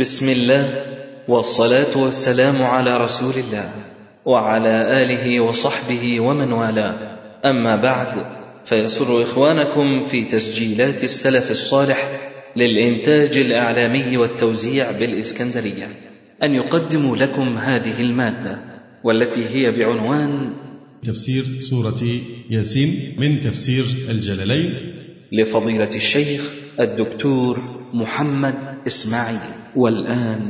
بسم الله والصلاة والسلام على رسول الله وعلى آله وصحبه ومن والاه. أما بعد فيسر إخوانكم في تسجيلات السلف الصالح للإنتاج الإعلامي والتوزيع بالإسكندرية أن يقدموا لكم هذه المادة والتي هي بعنوان تفسير سورة ياسين من تفسير الجلالين. لفضيلة الشيخ الدكتور محمد إسماعيل. والآن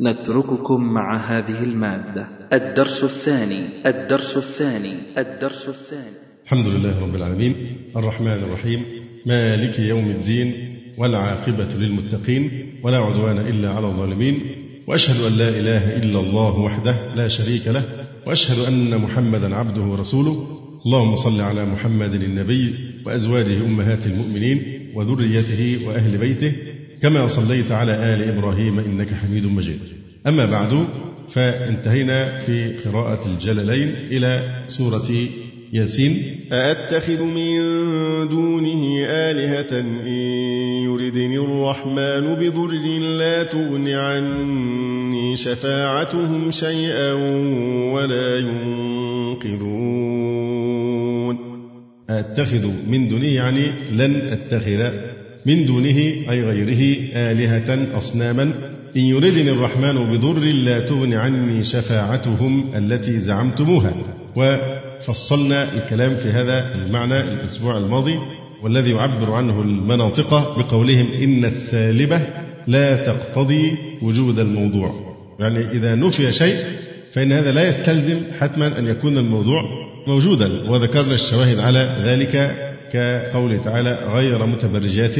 نترككم مع هذه المادة. الدرس الثاني الدرس الثاني الدرس الثاني. الحمد لله رب العالمين. الرحمن الرحيم. مالك يوم الدين والعاقبة للمتقين ولا عدوان إلا على الظالمين. وأشهد أن لا إله إلا الله وحده لا شريك له. وأشهد أن محمدا عبده ورسوله. اللهم صل على محمد النبي وأزواجه أمهات المؤمنين وذريته وأهل بيته. كما صليت على آل إبراهيم إنك حميد مجيد. أما بعد فانتهينا في قراءة الجللين إلى سورة ياسين. أأتخذ من دونه آلهة إن يردني الرحمن بضر لا تغن عني شفاعتهم شيئا ولا ينقذون. أتخذ من دونه يعني لن أتخذ من دونه أي غيره آلهة أصناما. إن يردني الرحمن بضر لا تغن عني شفاعتهم التي زعمتموها. وفصلنا الكلام في هذا المعنى الأسبوع الماضي والذي يعبر عنه المناطق بقولهم إن السالبة لا تقتضي وجود الموضوع. يعني إذا نفي شيء فإن هذا لا يستلزم حتما أن يكون الموضوع موجودا. وذكرنا الشواهد على ذلك كقوله تعالى غير متبرجات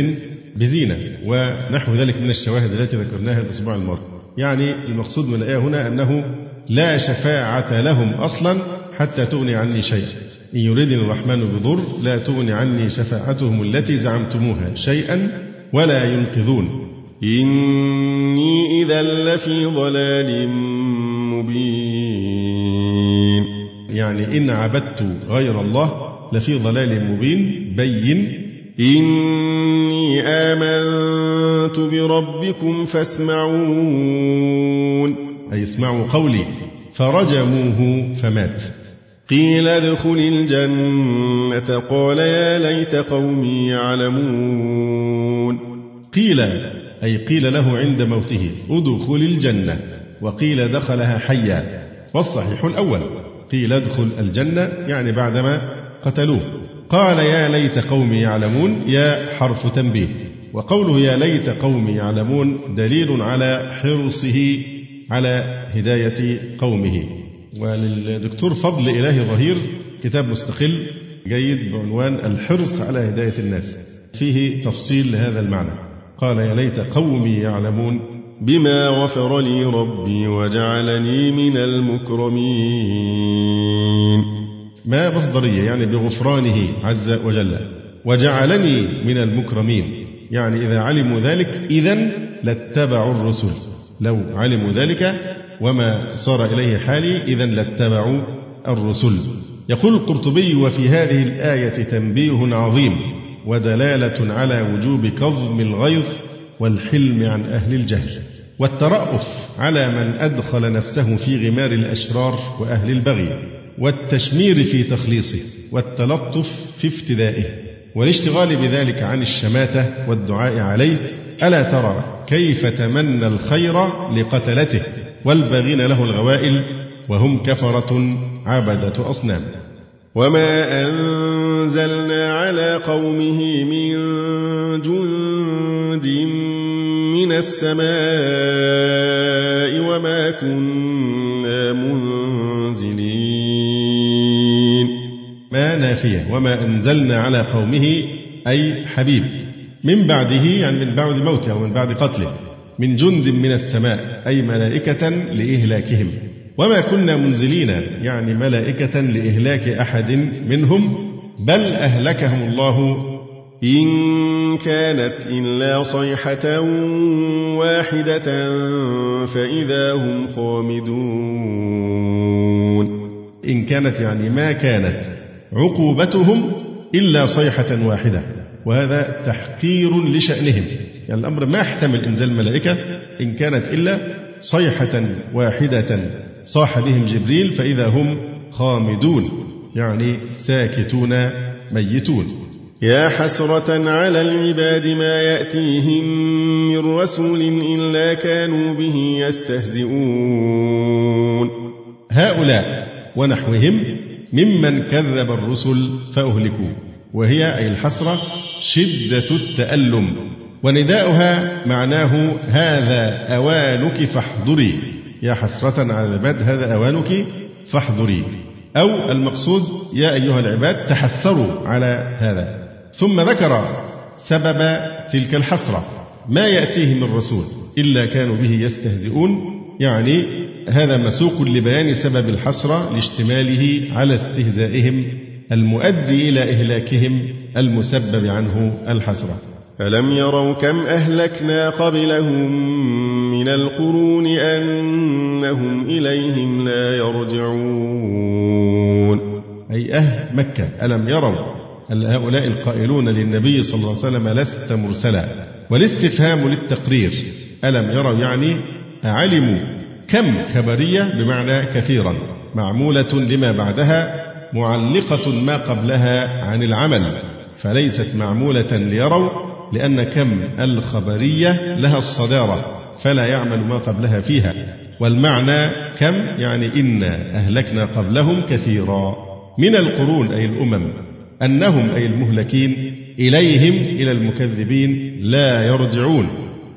بزينة ونحو ذلك من الشواهد التي ذكرناها الأسبوع الماضي. يعني المقصود من الآية هنا أنه لا شفاعة لهم أصلا حتى تغني عني شيء. إن يريدني الرحمن بضر لا تغني عني شفاعتهم التي زعمتموها شيئا ولا ينقذون. إني إذا لفي ضلال مبين. يعني إن عبدت غير الله لفي ضلال مبين بين. إني آمنت بربكم فاسمعون. أي اسمعوا قولي. فرجموه فمات. قيل ادخل الجنة. قال يا ليت قومي يعلمون. قيل أي قيل له عند موته ادخل الجنة. وقيل دخلها حيا. والصحيح الأول. قيل ادخل الجنة يعني بعدما قتلوه. قال يا ليت قومي يعلمون يا حرف تنبيه. وقوله يا ليت قومي يعلمون دليل على حرصه على هداية قومه. وللدكتور فضل إلهي ظهير كتاب مستقل جيد بعنوان الحرص على هداية الناس. فيه تفصيل لهذا المعنى. قال يا ليت قومي يعلمون بما غفر لي ربي وجعلني من المكرمين. ما مصدرية يعني بغفرانه عز وجل. وجعلني من المكرمين. يعني إذا علموا ذلك إذا لاتبعوا الرسل. لو علموا ذلك وما صار إليه حالي إذا لاتبعوا الرسل. يقول القرطبي وفي هذه الآية تنبيه عظيم ودلالة على وجوب كظم الغيظ والحلم عن أهل الجهل والترأف على من أدخل نفسه في غمار الأشرار وأهل البغي. والتشمير في تخليصه والتلطف في افتدائه والاشتغال بذلك عن الشماتة والدعاء عليه ألا ترى كيف تمنى الخير لقتلته؟ والباغين له الغوائل وهم كفرة عبدة أصنام. وما أنزلنا على قومه من جند من السماء وما كنا نافية وما أنزلنا على قومه أي حبيب. من بعده يعني من بعد موته أو من بعد قتله من جند من السماء أي ملائكة لإهلاكهم. وما كنا منزلين يعني ملائكة لإهلاك أحد منهم بل أهلكهم الله. إن كانت إلا صيحة واحدة فإذا هم خامدون. إن كانت يعني ما كانت عقوبتهم إلا صيحة واحدة وهذا تحقير لشأنهم. يعني الأمر ما يحتمل إنزال الملائكة إن كانت إلا صيحة واحدة صاح بهم جبريل فإذا هم خامدون يعني ساكتون ميتون. يا حسرة على العباد ما يأتيهم من رسول إلا كانوا به يستهزئون. هؤلاء ونحوهم ممن كذب الرسل فأهلكوا. وهي أي الحسرة شدة التألم. ونداؤها معناه هذا أوانك فاحضري. يا حسرة على العباد هذا أوانك فاحضري. أو المقصود يا أيها العباد تحسروا على هذا. ثم ذكر سبب تلك الحسرة. ما يأتيه من رسول إلا كانوا به يستهزئون يعني هذا مسوق لبيان سبب الحسرة لاشتماله على استهزائهم المؤدي إلى إهلاكهم المسبب عنه الحسرة. ألم يروا كم أهلكنا قبلهم من القرون أنهم إليهم لا يرجعون. أي أهل مكة ألم يروا هؤلاء القائلون للنبي صلى الله عليه وسلم لست مرسلا؟ والاستفهام للتقرير ألم يروا يعني علموا كم خبرية بمعنى كثيرا معمولة لما بعدها معلقة ما قبلها عن العمل فليست معمولة ليروا لأن كم الخبرية لها الصدارة فلا يعمل ما قبلها فيها. والمعنى كم يعني إن أهلكنا قبلهم كثيرا. من القرون أي الأمم أنهم أي المهلكين إليهم إلى المكذبين لا يرجعون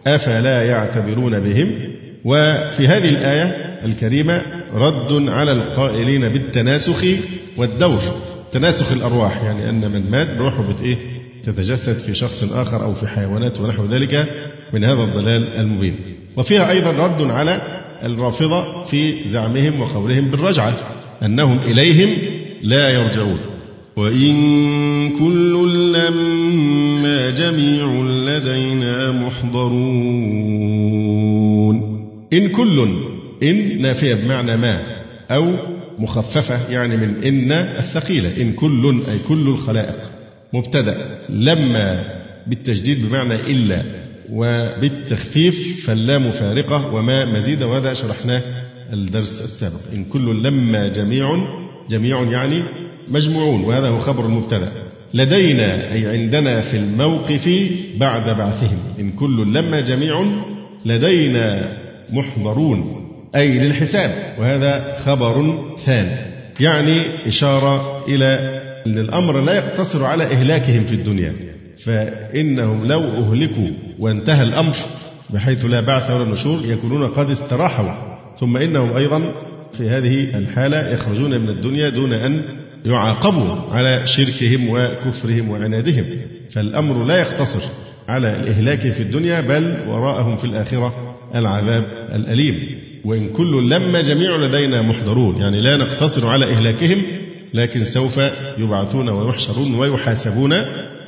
أفلا يعتبرون بهم؟ وفي هذه الآية الكريمة رد على القائلين بالتناسخ والدور. تناسخ الأرواح يعني أن من مات روحه بت إيه؟ تتجسد في شخص آخر أو في حيوانات ونحو ذلك من هذا الضلال المبين. وفيها أيضا رد على الرافضة في زعمهم وقولهم بالرجعة أنهم إليهم لا يرجعون. وإن كل لما جميع لدينا محضرون. إن كل إن نافية بمعنى ما أو مخففة يعني من إن الثقيلة إن كل أي كل الخلائق. مبتدأ لما بالتجديد بمعنى إلا وبالتخفيف فاللام فارقة وما مزيد وهذا شرحناه الدرس السابق. إن كل لما جميع جميع يعني مجموعون وهذا هو خبر المبتدأ. لدينا أي عندنا في الموقف بعد بعثهم. إن كل لما جميع لدينا محضرون أي للحساب. وهذا خبر ثاني يعني إشارة إلى أن الأمر لا يقتصر على إهلاكهم في الدنيا. فإنهم لو أهلكوا وانتهى الأمر بحيث لا بعث ولا نشور يكونون قد استراحوا. ثم إنهم أيضا في هذه الحالة يخرجون من الدنيا دون أن يعاقبوا على شركهم وكفرهم وعنادهم. فالأمر لا يقتصر على الإهلاك في الدنيا بل وراءهم في الآخرة العذاب الأليم. وإن كل لما جميع لدينا محضرون. يعني لا نقتصر على إهلاكهم لكن سوف يبعثون ويحشرون ويحاسبون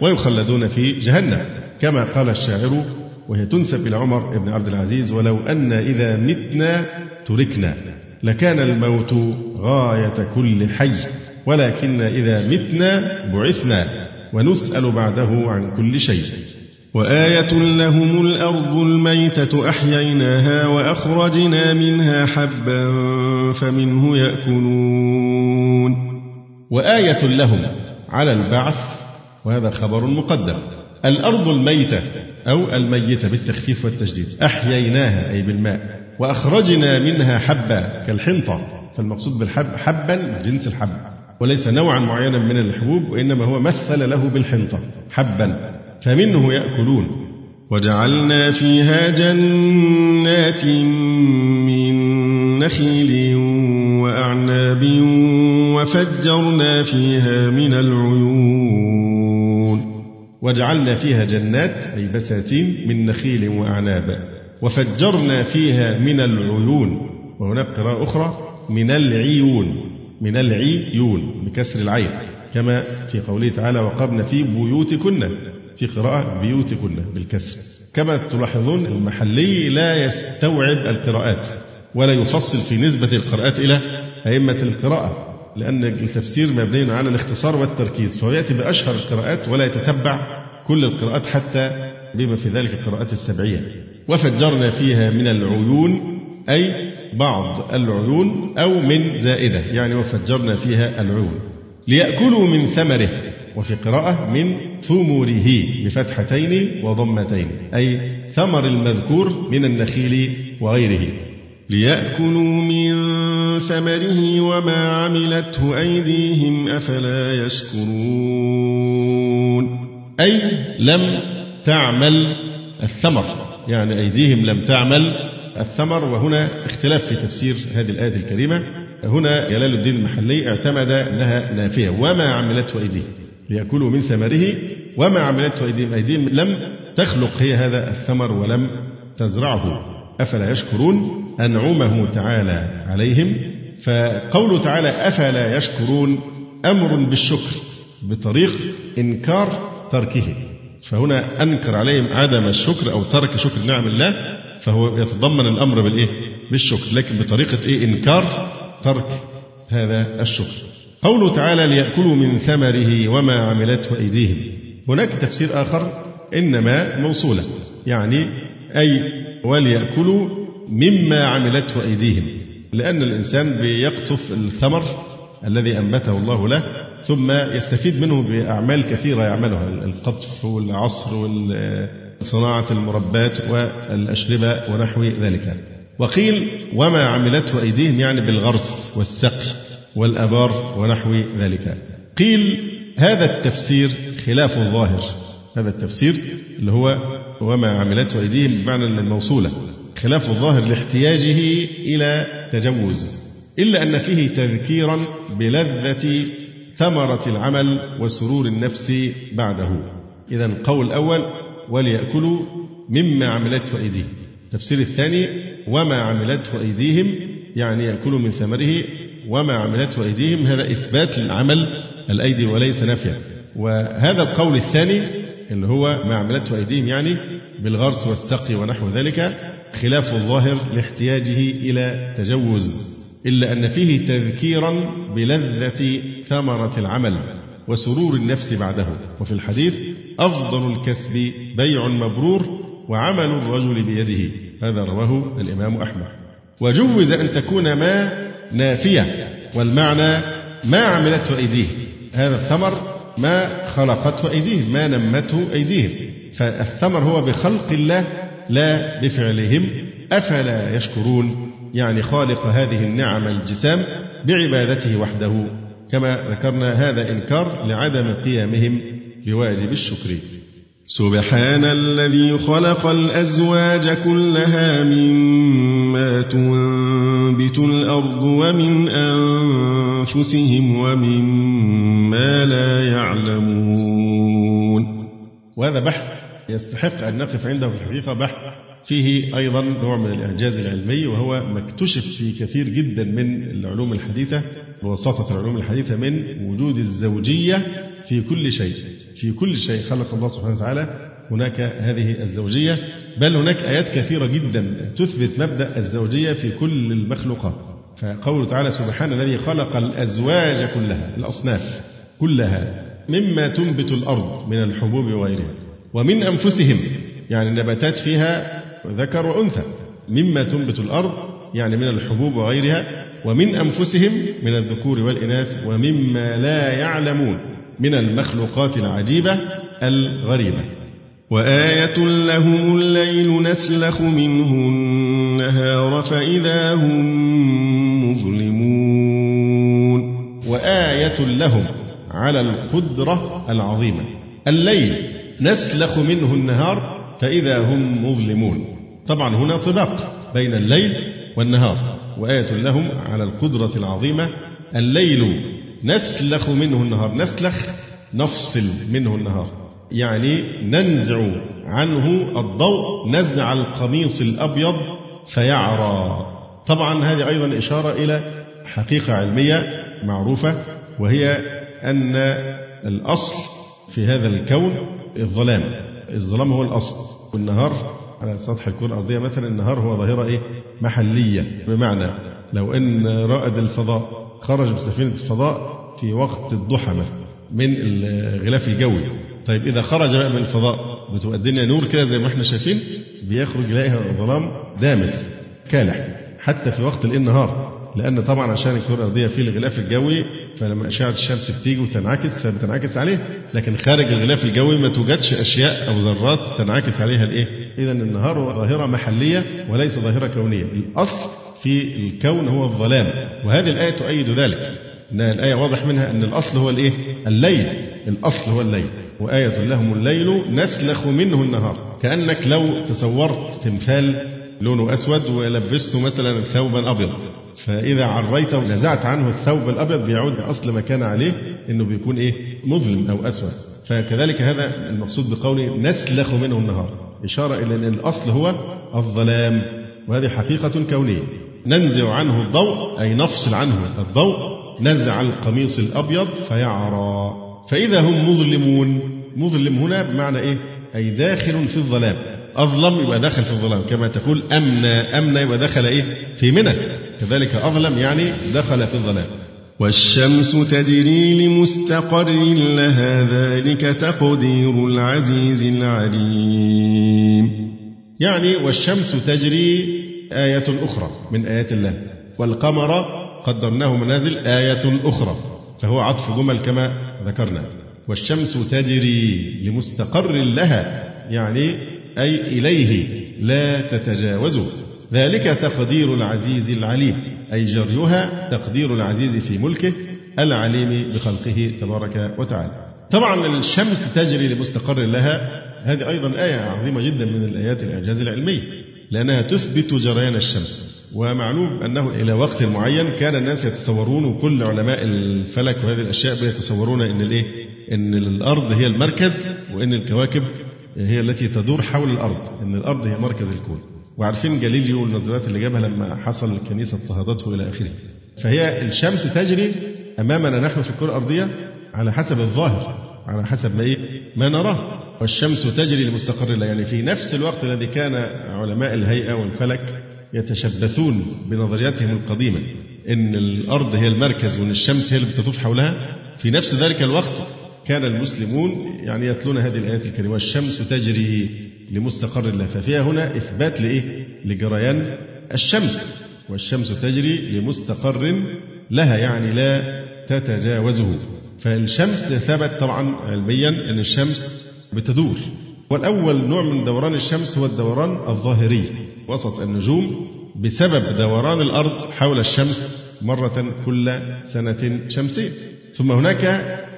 ويخلدون في جهنم. كما قال الشاعر وهي تنسب إلى عمر بن عبد العزيز ولو أن إذا متنا تركنا لكان الموت غاية كل حي ولكن إذا متنا بعثنا ونسأل بعده عن كل شيء. وآية لهم الأرض الميتة أحييناها وأخرجنا منها حبا فمنه يأكلون. وآية لهم على البعث وهذا خبر مقدم. الأرض الميتة أو الميتة بالتخفيف والتجديد أحييناها أي بالماء وأخرجنا منها حبا كالحنطة فالمقصود بالحب حبا جنس الحب وليس نوعا معينا من الحبوب وإنما هو مثل له بالحنطة حبا. فمنه يأكلون. وجعلنا فيها جنات من نخيل وأعناب وفجرنا فيها من العيون. وجعلنا فيها جنات أي بساتين من نخيل وأعناب. وفجرنا فيها من العيون. وهناك قراءة أخرى من العيون. من العيون بكسر العين. كما في قوله تعالى وقرن في بيوتكن. في قراءة بيوتكن بالكسر. كما تلاحظون المحلي لا يستوعب القراءات ولا يفصل في نسبة القراءات إلى أئمة القراءة لأن التفسير مبني على الاختصار والتركيز فهو يأتي بأشهر القراءات ولا يتتبع كل القراءات حتى بما في ذلك القراءات السبعية. وفجرنا فيها من العيون أي بعض العيون أو من زائدة يعني وفجرنا فيها العيون. ليأكلوا من ثمره وفي قراءة من ثمره بفتحتين وضمتين أي ثمر المذكور من النخيل وغيره. ليأكلوا من ثمره وما عملته أيديهم أفلا يشكرون. أي لم تعمل الثمر يعني أيديهم لم تعمل الثمر. وهنا اختلاف في تفسير هذه الآية الكريمة. هنا جلال الدين المحلي اعتمد أنها نافية وما عملته أيديهم. ليأكلوا من ثمره وما عملته أيديهم أيديهم لم تخلق. هي هذا الثمر ولم تزرعه. أفلا يشكرون؟ أنعمه تعالى عليهم. فقوله تعالى أفلا يشكرون أمر بالشكر بطريق إنكار تركه. فهنا أنكر عليهم عدم الشكر أو ترك شكر نعم الله فهو يتضمن الأمر بالإيه؟ بالشكر. لكن بطريقة إيه؟ إنكار ترك. هذا الشكر. قوله تعالى ليأكلوا من ثمره وما عملته أيديهم. هناك تفسير آخر إنما موصولة يعني أي وليأكلوا مما عملته أيديهم لأن الإنسان بيقطف الثمر الذي أنبته الله له ثم يستفيد منه بأعمال كثيرة يعملها القطف والعصر وصناعة المربات والأشربة ونحو ذلك. وقيل وما عملته أيديهم يعني بالغرس والسقي. والأبار ونحو ذلك. قيل هذا التفسير خلاف الظاهر. هذا التفسير اللي هو وما عملته أيديهم بمعنى الموصولة. خلاف الظاهر لاحتياجه إلى تجوز. إلا أن فيه تذكيرا بلذة ثمرة العمل وسرور النفس بعده. إذا القول الأول وليأكلوا مما عملته أيديهم. التفسير الثاني وما عملته أيديهم يعني يأكلوا من ثمره وما عملته أيديهم هذا إثبات للعمل الأيدي وليس نفيا. وهذا القول الثاني اللي هو ما عملته أيديهم يعني بالغرس والسقي ونحو ذلك خلاف الظاهر لاحتياجه إلى تجوز إلا أن فيه تذكيرا بلذة ثمرة العمل وسرور النفس بعده. وفي الحديث أفضل الكسب بيع مبرور وعمل الرجل بيده. هذا رواه الإمام أحمد. وجوز أن تكون ما نافية والمعنى ما عملته أيديه. هذا الثمر ما خلقته أيديهم ما نمته أيديهم فالثمر هو بخلق الله لا بفعلهم. أفلا يشكرون؟ يعني خالق هذه النعم الجسام بعبادته وحده. كما ذكرنا هذا إنكار لعدم قيامهم بواجب الشكر. سبحان الذي خلق الأزواج كلها مما تنبت الأرض ومن أنفسهم ومما لا يعلمون. وهذا بحث يستحق أن نقف عنده في الحقيقة. بحث فيه أيضا نوع من الإعجاز العلمي وهو ما اكتشف في كثير جدا من العلوم الحديثة بواسطة العلوم الحديثة من وجود الزوجية في كل شيء. في كل شيء خلق الله سبحانه وتعالى هناك هذه الزوجية. بل هناك آيات كثيرة جدا تثبت مبدأ الزوجية في كل المخلوقات. فقوله تعالى سبحان الذي خلق الأزواج كلها الأصناف كلها مما تنبت الأرض من الحبوب وغيرها ومن أنفسهم يعني النباتات فيها ذكر وأنثى مما تنبت الأرض يعني من الحبوب وغيرها ومن أنفسهم من الذكور والإناث ومما لا يعلمون من المخلوقات العجيبة الغريبة. وآية لهم الليل نسلخ منه النهار فإذا هم مظلمون. وآية لهم على القدرة العظيمة. الليل نسلخ منه النهار فإذا هم مظلمون. طبعا هنا طباق بين الليل والنهار. وآية لهم على القدرة العظيمة. الليل نسلخ منه النهار. نسلخ نفصل منه النهار. يعني ننزع عنه الضوء نزع القميص الأبيض فيعرى. طبعا هذه أيضا إشارة إلى حقيقة علمية معروفة وهي أن الأصل في هذا الكون الظلام. الظلام هو الأصل. والنهار على سطح الكرة الأرضية مثلا النهار هو ظاهرة إيه؟ محلية. بمعنى لو أن رائد الفضاء خرج بسفينة الفضاء في وقت الضحى مثلا من الغلاف الجوي. طيب إذا خرج بقى من الفضاء بتبقى الدنيا نور كده زي ما إحنا شايفين بيخرج يلاقيها ظلام دامس كالح حتى في وقت النهار لأن طبعا عشان الكرة الأرضية في الغلاف الجوي فلما أشعة الشمس بتيجي وتنعكس فبتنعكس عليه. لكن خارج الغلاف الجوي ما توجدش أشياء أو ذرات تنعكس عليها الإيه؟ إذا النهار ظاهرة محلية وليس ظاهرة كونية. الأصل في الكون هو الظلام وهذه الآية تؤيد ذلك. إن الآية واضح منها أن الأصل هو الإيه؟ الليل. الأصل هو الليل. وآية لهم الليل نسلخ منه النهار. كأنك لو تصورت تمثال لونه أسود ولبسته مثلا ثوبا أبيض فإذا عريته ونزعت عنه الثوب الأبيض بيعود أصل ما كان عليه إنه بيكون إيه؟ مظلم أو أسود. فكذلك هذا المقصود بقوله نسلخ منه النهار. إشارة إلى أن الأصل هو الظلام. وهذه حقيقة كونية. ننزع عنه الضوء أي نفصل عنه الضوء نزع القميص الأبيض فيعرى. فإذا هم مظلمون مظلم هنا بمعنى إيه؟ أي داخل في الظلام. أظلم يبقى دخل في الظلام. كما تقول أمنى أمنى يبقى دخل إيه؟ في منى. كذلك أظلم يعني دخل في الظلام. والشمس تجري لمستقر لها ذلك تقدير العزيز العليم. يعني والشمس تجري آية أخرى من آيات الله. والقمر قدرناه منازل آية أخرى. فهو عطف جمل كما ذكرنا. والشمس تجري لمستقر لها يعني أي إليه لا تتجاوزه ذلك تقدير العزيز العليم أي جريها تقدير العزيز في ملكه العليم بخلقه تبارك وتعالى. طبعا الشمس تجري لمستقر لها هذه أيضا آية عظيمة جدا من الآيات الإعجاز العلمي لأنها تثبت جريان الشمس. ومعلوم أنه إلى وقت معين كان الناس يتصورون وكل علماء الفلك وهذه الأشياء بيتصورون أن الإيه؟ أن الأرض هي المركز وأن الكواكب هي التي تدور حول الأرض. أن الأرض هي مركز الكون. وعارفين جاليليو والنظريات اللي جابها لما حصل الكنيسة اضطهدته إلى آخره. فهي الشمس تجري أمامنا نحن في الكرة الأرضية على حسب الظاهر على حسب ما إيه؟ ما نراه. والشمس تجري لمستقر الله يعني في نفس الوقت الذي كان علماء الهيئة والفلك يتشبثون بنظرياتهم القديمة. إن الأرض هي المركز وإن الشمس هي اللي بتطوف حولها. في نفس ذلك الوقت كان المسلمون يعني يتلون هذه الآيات الكريمة والشمس تجري لمستقر الله ففيها هنا إثبات لإيه؟ لجريان الشمس. والشمس تجري لمستقر لها يعني لا تتجاوزه. فالشمس ثبت طبعا علميا أن الشمس بتدور. والأول نوع من دوران الشمس هو الدوران الظاهري وسط النجوم بسبب دوران الأرض حول الشمس مرة كل سنة شمسية. ثم هناك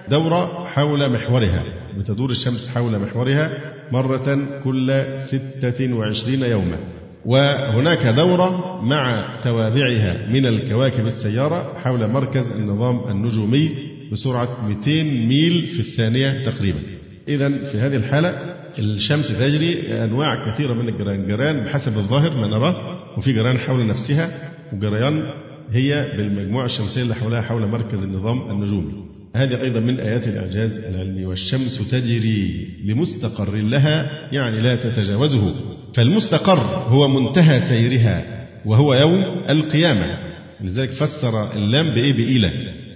دورة حول محورها. بتدور الشمس حول محورها مرة كل ستة وعشرين يوما. وهناك دورة مع توابعها من الكواكب السيارة حول مركز النظام النجومي بسرعة 200 ميل في الثانية تقريبا. إذا في هذه الحالة الشمس تجري أنواع كثيرة من الجريان. جريان بحسب الظاهر ما نراه وفي جريان حول نفسها وجريان هي بالمجموعة الشمسية اللي حولها حول مركز النظام النجومي. هذه أيضا من آيات الإعجاز العلمي والشمس تجري لمستقر لها يعني لا تتجاوزه. فالمستقر هو منتهى سيرها وهو يوم القيامة. لذلك فسر اللام بإيه؟ بإله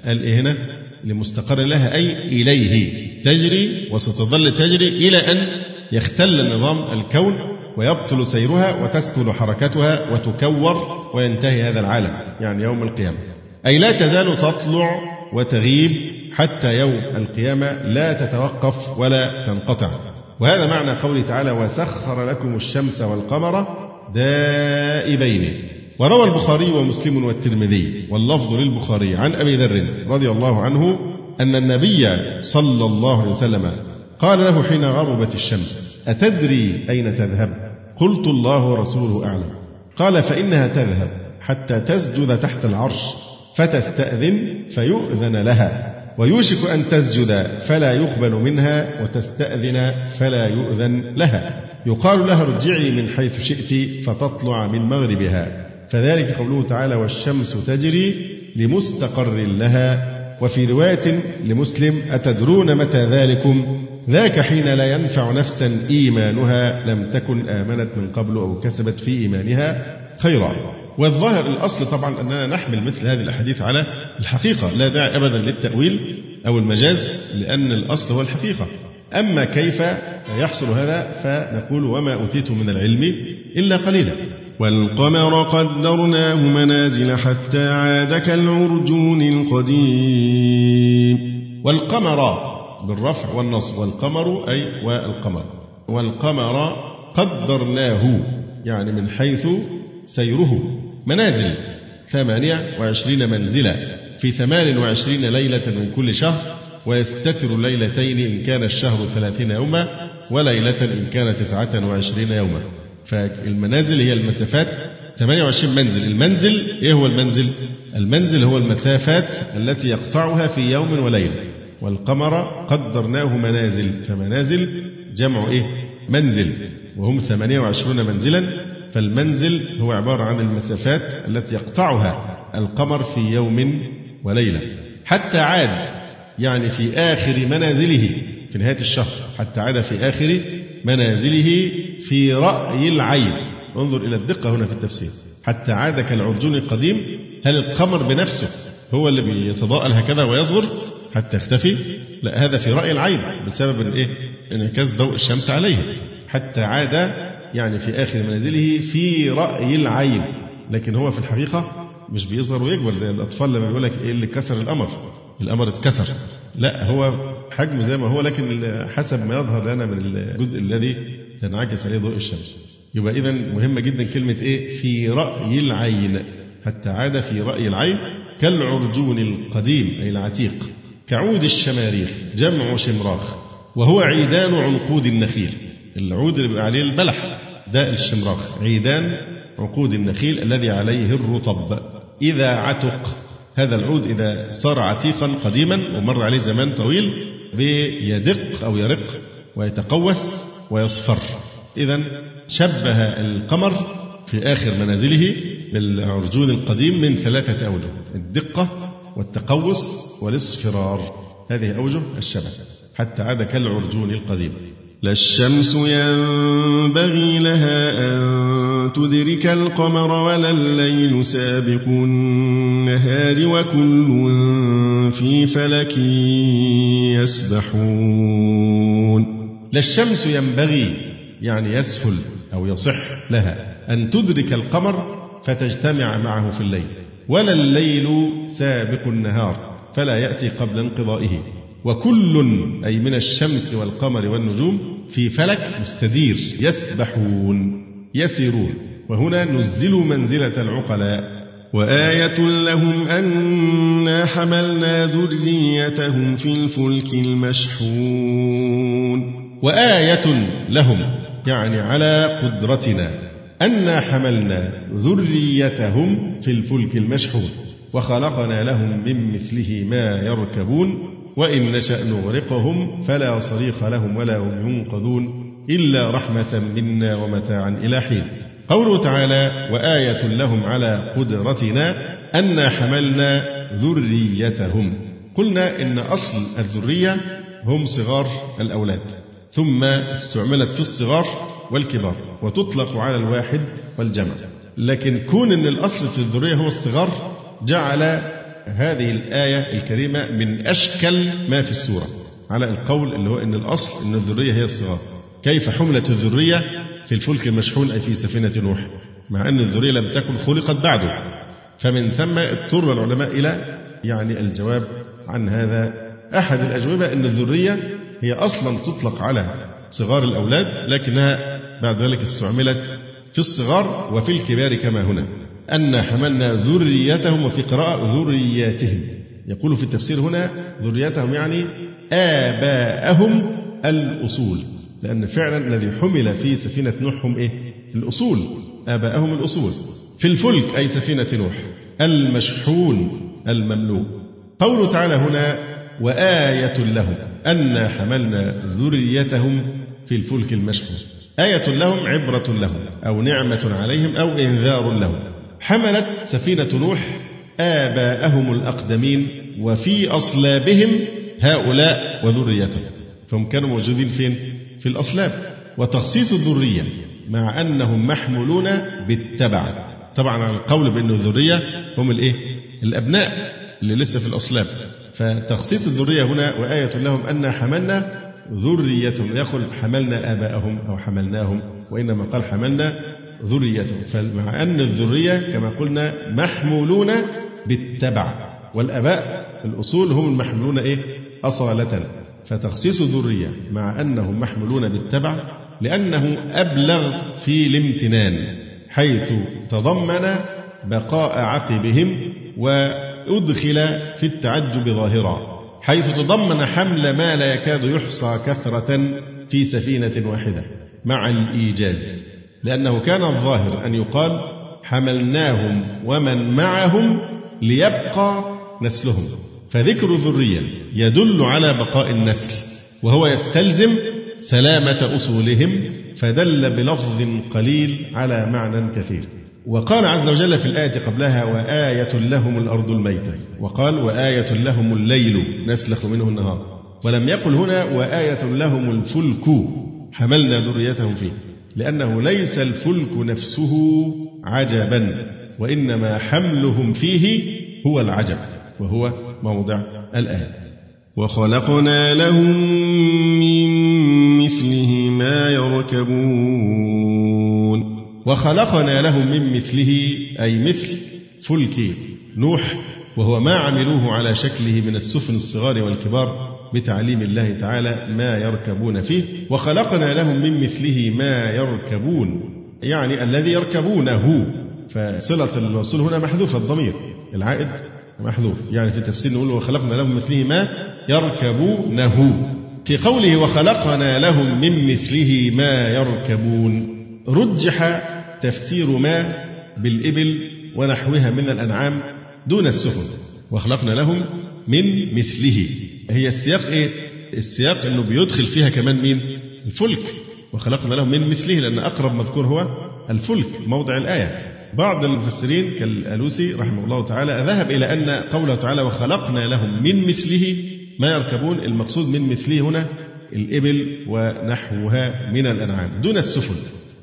قال إيه هنا؟ لمستقر لها أي إليه. تجري وستظل تجري إلى أن يختل نظام الكون ويبطل سيرها وتسكن حركتها وتكور وينتهي هذا العالم يعني يوم القيامة. أي لا تزال تطلع وتغيب حتى يوم القيامة لا تتوقف ولا تنقطع. وهذا معنى قوله تعالى وسخر لكم الشمس والقمر دائبين وروى البخاري ومسلم والترمذي واللفظ للبخاري عن أبي ذر رضي الله عنه أن النبي صلى الله عليه وسلم قال له حين غربت الشمس أتدري أين تذهب؟ قلت الله ورسوله أعلم قال فإنها تذهب حتى تسجد تحت العرش فتستأذن فيؤذن لها ويوشك أن تسجد فلا يقبل منها وتستأذن فلا يؤذن لها. يقال لها ارجعي من حيث شئت فتطلع من مغربها. فذلك قوله تعالى والشمس تجري لمستقر لها. وفي رواية لمسلم أتدرون متى ذلكم؟ ذاك حين لا ينفع نفسا إيمانها لم تكن آمنت من قبل أو كسبت في إيمانها خيرا. والظاهر الأصل طبعا أننا نحمل مثل هذه الأحاديث على الحقيقة لا داعي أبدا للتأويل أو المجاز لأن الأصل هو الحقيقة. أما كيف يحصل هذا فنقول وما أوتيتم من العلم إلا قليلا. والقمر قدرناه منازل حتى عاد كالعرجون القديم. والقمر بالرفع والنصب والقمر أي والقمر. والقمر قدرناه يعني من حيث سيره. منازل. ثمانية وعشرين منزلة. في ثمان وعشرين ليلة من كل شهر ويستتر ليلتين إن كان الشهر ثلاثين يوما وليلة إن كان تسعة وعشرين يوما. فالمنازل هي المسافات. 28 منزل. المنزل إيه هو المنزل؟ المنزل هو المسافات التي يقطعها في يوم وليلة. والقمر قدرناه منازل. فمنازل جمع إيه؟ منزل. وهم 28 منزلا. فالمنزل هو عبارة عن المسافات التي يقطعها القمر في يوم وليلة. حتى عاد يعني في آخر منازله في نهاية الشهر حتى عاد في آخر منازله في رأي العين. انظر إلى الدقة هنا في التفسير. حتى عاد كالعرجون القديم هل القمر بنفسه هو اللي بيتضاءل هكذا ويصغر؟ حتى يختفي؟ لا هذا في رأي العين بسبب إيه؟ انعكاس ضوء الشمس عليه. حتى عاد يعني في آخر منازله في رأي العين. لكن هو في الحقيقة مش بيصغر ويكبر زي الأطفال لما يقول لك إيه اللي كسر القمر. القمر اتكسر. لا هو حجمه زي ما هو لكن حسب ما يظهر لنا من الجزء الذي تنعكس عليه ضوء الشمس. يبقى إذا مهمة جدا كلمة إيه؟ في رأي العين. حتى عاد في رأي العين كالعرجون القديم أي العتيق. كعود الشماريخ جمع شمراخ. وهو عيدان عنقود النخيل. العود اللي بيبقى عليه البلح ده الشمراخ عيدان عقود النخيل الذي عليه الرطب. إذا عتق هذا العود إذا صار عتيقا قديما ومر عليه زمان طويل بيدق أو يرق ويتقوس ويصفر. إذا شبه القمر في آخر منازله بالعرجون القديم من ثلاثة أوجه الدقة والتقوس والإصفرار. هذه أوجه الشبه حتى عاد كالعرجون القديم. لا الشمس ينبغي لها أن تدرك القمر ولا الليل سابق النهار وكل في فلك يسبحون. لا الشمس ينبغي يعني يسهل أو يصح لها أن تدرك القمر فتجتمع معه في الليل. ولا الليل سابق النهار فلا يأتي قبل انقضائه. وكل أي من الشمس والقمر والنجوم في فلك مستدير يسبحون يسيرون. وهنا نزلوا منزلة العقلاء. وآية لهم أنا حملنا ذريتهم في الفلك المشحون. وآية لهم يعني على قدرتنا أنا حملنا ذريتهم في الفلك المشحون. وخلقنا لهم من مثله ما يركبون. وإن نشأ نغرقهم فلا صريخ لهم ولا هم ينقذون إلا رحمة منا ومتاعا إلى حين. قوله تعالى وآية لهم على قدرتنا أن حملنا ذريتهم. قلنا إن أصل الذرية هم صغار الأولاد ثم استعملت في الصغار والكبار وتطلق على الواحد والجمع. لكن كون أن الأصل في الذرية هو الصغار جعل هذه الآية الكريمة من أشكل ما في السورة على القول اللي هو أن الأصل أن الذرية هي الصغار. كيف حملت الذرية في الفلك المشحون أي في سفينة نوح؟ مع أن الذرية لم تكن خلقت بعده. فمن ثم اضطر العلماء إلى يعني الجواب عن هذا. أحد الأجوبة أن الذرية هي أصلا تطلق على صغار الأولاد لكنها بعد ذلك استعملت في الصغار وفي الكبار كما هنا. أن حملنا ذريتهم وفي قراءة ذرياتهم. يقول في التفسير هنا ذريتهم يعني آباءهم الأصول. لأن فعلا الذي حمل في سفينة نوح هم إيه؟ الأصول. آباءهم الأصول. في الفلك أي سفينة نوح. المشحون المملوء. قوله تعالى هنا وآية لهم أنا حملنا ذريتهم في الفلك المشحون. آية لهم عبرة لهم أو نعمة عليهم أو إنذار لهم. حملت سفينة نوح آباءهم الأقدمين وفي أصلابهم هؤلاء وذريتهم. فهم كانوا موجودين فين؟ في الأصلاب. وتخصيص الذرية مع أنهم محمولون بالتبع. طبعا على القول بأن الذرية هم الإيه؟ الأبناء اللي لسه في الأصلاب. فتخصيص الذرية هنا وآية لهم أن حملنا ذريتهم. يقول حملنا آباءهم أو حملناهم وإنما قال حملنا ذريتهم فمع أن الذرية كما قلنا محمولون بالتبع والآباء الأصول هم المحمولون إيه؟ أصالة. فتخصيص ذرية مع أنهم محمولون بالتبع لأنه أبلغ في الامتنان حيث تضمن بقاء عقبهم وأدخل في التعجب ظاهرا حيث تضمن حمل ما لا يكاد يحصى كثرة في سفينة واحدة مع الإيجاز. لأنه كان الظاهر أن يقال حملناهم ومن معهم ليبقى نسلهم. فذكر الذرية يدل على بقاء النسل وهو يستلزم سلامة أصولهم فدل بلفظ قليل على معنى كثير. وقال عز وجل في الآية قبلها وآية لهم الأرض الميتة وقال وآية لهم الليل نسلخ منه النهار ولم يقل هنا وآية لهم الفلك حملنا ذريتهم فيه. لأنه ليس الفلك نفسه عجبا وإنما حملهم فيه هو العجب وهو موضع الآية وخلقنا لهم من مثله ما يركبون. وخلقنا لهم من مثله أي مثل فلك نوح وهو ما عملوه على شكله من السفن الصغار والكبار. بتعليم الله تعالى ما يركبون فيه وخلقنا لهم من مثله ما يركبون يعني الذي يركبونه. فصلة الموصول هنا محذوفة الضمير العائد محذوف. يعني في التفسير نقول وخلقنا لهم مثله ما يركبونه. في قوله وخلقنا لهم من مثله ما يركبون رجح تفسير ما بالإبل ونحوها من الأنعام دون السفن. وخلقنا لهم من مثله. هي السياق إيه؟ السياق إنه بيدخل فيها كمان مين؟ الفلك وخلقنا لهم من مثله لأن أقرب مذكور هو الفلك موضع الآية بعض المفسرين كالألوسي رحمه الله تعالى ذهب إلى أن قوله تعالى وخلقنا لهم من مثله ما يركبون المقصود من مثله هنا الإبل ونحوها من الأنعام دون السفن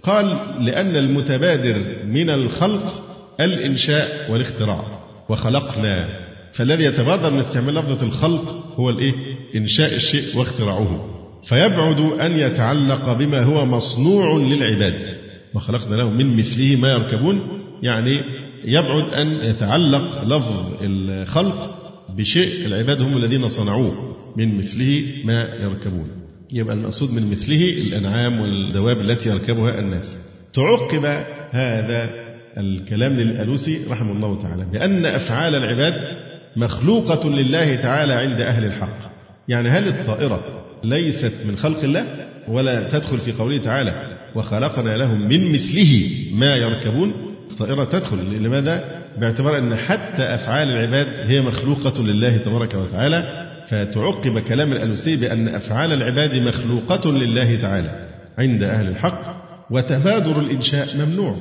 قال لأن المتبادر من الخلق الإنشاء والاختراع وخلقنا فالذي يتبادر من استعمال لفظة الخلق هو الإيه؟ إنشاء الشيء واختراعه. فيبعد أن يتعلق بما هو مصنوع للعباد. وخلقنا لهم من مثله ما يركبون. يعني يبعد أن يتعلق لفظ الخلق بشيء العباد هم الذين صنعوه من مثله ما يركبون. يبقى المقصود من مثله الأنعام والدواب التي يركبها الناس. تعقب هذا الكلام للألوسي رحمه الله تعالى بأن أفعال العباد مخلوقة لله تعالى عند أهل الحق. يعني هل الطائرة ليست من خلق الله ولا تدخل في قوله تعالى وخلقنا لهم من مثله ما يركبون؟ الطائرة تدخل. لماذا؟ باعتبار أن حتى أفعال العباد هي مخلوقة لله تبارك وتعالى فتعقب كلام الألوسي بأن أفعال العباد مخلوقة لله تعالى عند أهل الحق وتبادر الإنشاء ممنوع.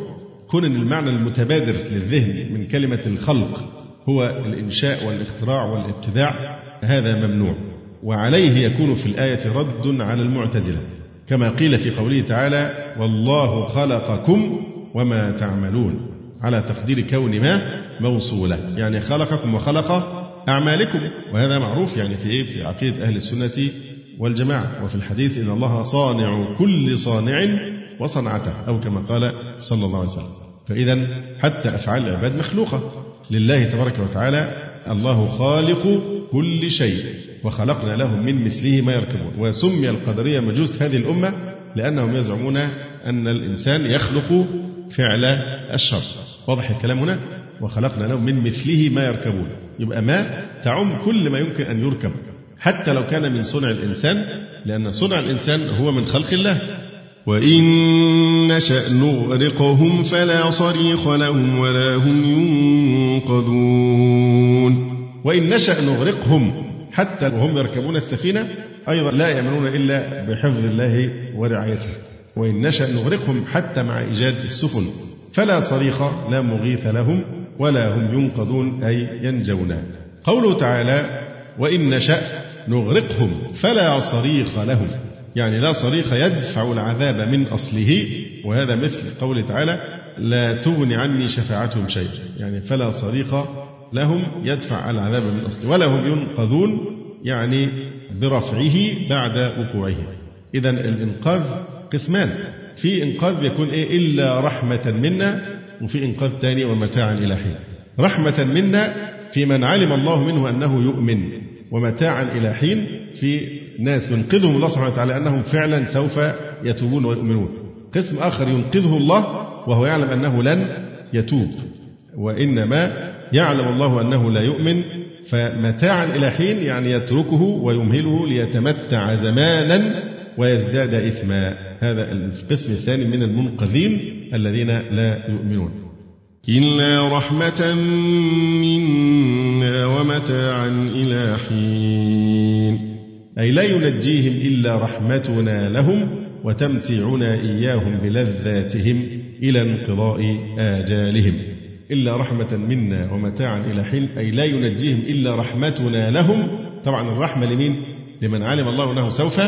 كون المعنى المتبادر للذهن من كلمة الخلق. هو الإنشاء والإختراع والابتداع هذا ممنوع. وعليه يكون في الآية رد على المعتزلة. كما قيل في قوله تعالى والله خلقكم وما تعملون. على تقدير كون ما موصولة. يعني خلقكم وخلق أعمالكم. وهذا معروف يعني في إيه؟ في عقيدة أهل السنة والجماعة. وفي الحديث إن الله صانع كل صانع وصنعته. أو كما قال صلى الله عليه وسلم. فإذا حتى أفعال العباد مخلوقة. لله تبارك وتعالى الله خالق كل شيء وخلقنا لهم من مثله ما يركبون. وسمي القدرية مجوس هذه الأمة لأنهم يزعمون أن الإنسان يخلق فعل الشر. واضح الكلام هنا؟ وخلقنا لهم من مثله ما يركبون. يبقى ما تعم كل ما يمكن أن يركب حتى لو كان من صنع الإنسان لأن صنع الإنسان هو من خلق الله. وإن نشأ نغرقهم فلا صريخ لهم ولا هم ينقذون. وإن نشأ نغرقهم حتى وهم يركبون السفينة أيضا لا يأمنون إلا بحفظ الله ورعايته. وإن نشأ نغرقهم حتى مع إيجاد السفن فلا صريخ لا مغيث لهم ولا هم ينقذون أي ينجون. قوله تعالى وإن نشأ نغرقهم فلا صريخ لهم. يعني لا صريخ يدفع العذاب من أصله وهذا مثل قوله تعالى لا تغني عني شفاعتهم شيئا. يعني فلا صريخ لهم يدفع العذاب من أصله ولا هم ينقذون يعني برفعه بعد وقوعه. إذا الإنقاذ قسمان في إنقاذ بيكون إيه؟ إلا رحمة منا وفي إنقاذ تاني ومتاعا إلى حين. رحمة منا في من علم الله منه أنه يؤمن ومتاعا إلى حين في ناس ينقذهم الله سبحانه وتعالى أنهم فعلا سوف يتوبون ويؤمنون. قسم آخر ينقذه الله وهو يعلم أنه لن يتوب. وإنما يعلم الله أنه لا يؤمن. فمتاعا إلى حين يعني يتركه ويمهله ليتمتع زمانا ويزداد إثما. هذا القسم الثاني من المنقذين الذين لا يؤمنون. إلا رحمة منا ومتاعا إلى حين. أي لا ينجيهم إلا رحمتنا لهم وتمتعنا إياهم بلذاتهم إلى انقضاء آجالهم. إلا رحمة منا ومتاعا إلى حين أي لا ينجيهم إلا رحمتنا لهم. طبعا الرحمة لمين؟ لمن علم الله أنه سوف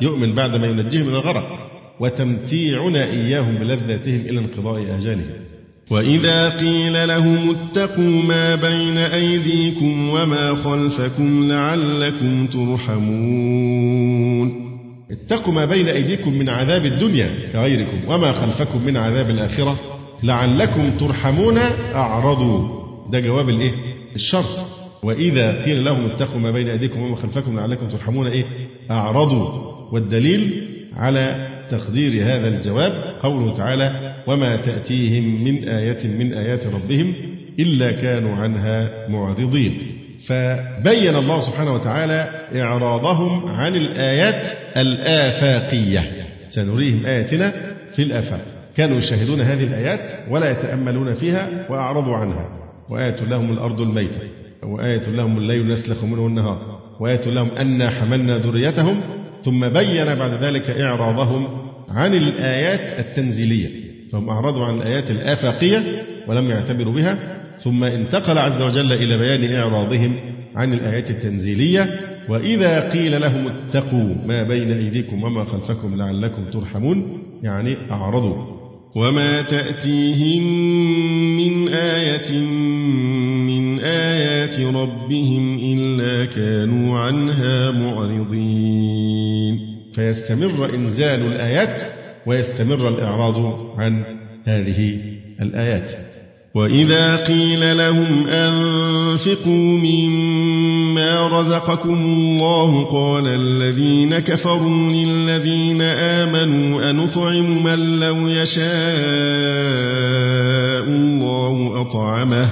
يؤمن بعد ما ينجيهم من الغرق. وتمتيعنا إياهم بلذاتهم إلى انقضاء آجالهم. وإذا قيل لهم اتقوا ما بين أيديكم وما خلفكم لعلكم ترحمون اتقوا ما بين أيديكم من عذاب الدنيا كغيركم وما خلفكم من عذاب الآخرة لعلكم ترحمون أعرضوا ده جواب الإيه؟ الشرط وإذا قيل لهم اتقوا ما بين أيديكم وما خلفكم لعلكم ترحمون إيه؟ أعرضوا والدليل على تقدير هذا الجواب قوله تعالى وما تأتيهم من آية من آيات ربهم إلا كانوا عنها معرضين. فبين الله سبحانه وتعالى إعراضهم عن الآيات الآفاقية. سنريهم آياتنا في الآفاق. كانوا يشاهدون هذه الآيات ولا يتأملون فيها وأعرضوا عنها. وآية لهم الأرض الميتة. وآية لهم الليل نسلخ منه النهار. وآية لهم أنا حملنا ذريتهم. ثم بين بعد ذلك إعراضهم عن الآيات التنزيلية. فهم أعرضوا عن الآيات الآفاقية ولم يعتبروا بها ثم انتقل عز وجل إلى بيان إعراضهم عن الآيات التنزيلية وإذا قيل لهم اتقوا ما بين أيديكم وما خلفكم لعلكم ترحمون يعني أعرضوا. وما تأتيهم من آية من آيات ربهم إلا كانوا عنها معرضين. فيستمر إنزال الآيات ويستمر الإعراض عن هذه الآيات. وإذا قيل لهم أنفقوا مما رزقكم الله قال الذين كفروا للذين آمنوا أنطعم من لو يشاء الله أطعمه.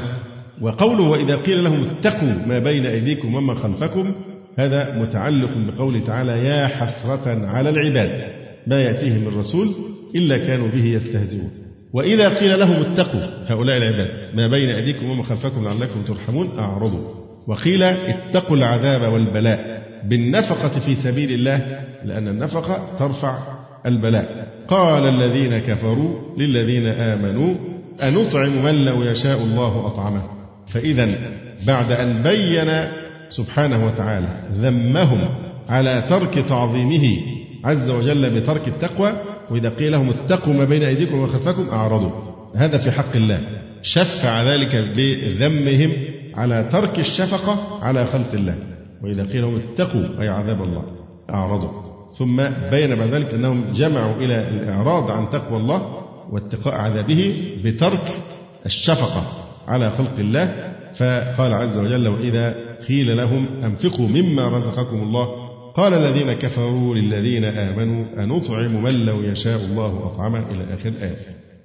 وقوله وإذا قيل لهم اتقوا ما بين أيديكم وما خلفكم هذا متعلق بقوله تعالى يا حسرة على العباد. ما يأتيهم من رسول إلا كانوا به يستهزئون. وإذا قيل لهم اتقوا هؤلاء العباد ما بين أيديكم وما خلفكم لعلكم ترحمون أعرضوا. وقيل اتقوا العذاب والبلاء بالنفقة في سبيل الله لأن النفقة ترفع البلاء. قال الذين كفروا للذين آمنوا أنطعم من لو يشاء الله أطعمه. فإذا بعد أن بين سبحانه وتعالى ذمهم على ترك تعظيمه عز وجل بترك التقوى وإذا قيل لهم اتقوا ما بين أيديكم وما خلفكم أعرضوا. هذا في حق الله. شفع ذلك بذمهم على ترك الشفقة على خلق الله. وإذا قيل لهم اتقوا أي عذاب الله أعرضوا. ثم بين بعد ذلك أنهم جمعوا إلى الإعراض عن تقوى الله واتقاء عذابه بترك الشفقة على خلق الله. فقال عز وجل وإذا قيل لهم أنفقوا مما رزقكم الله قال الذين كفروا للذين آمنوا أنطعم من لو يشاء الله أطعمه؟ إلى آخر الآية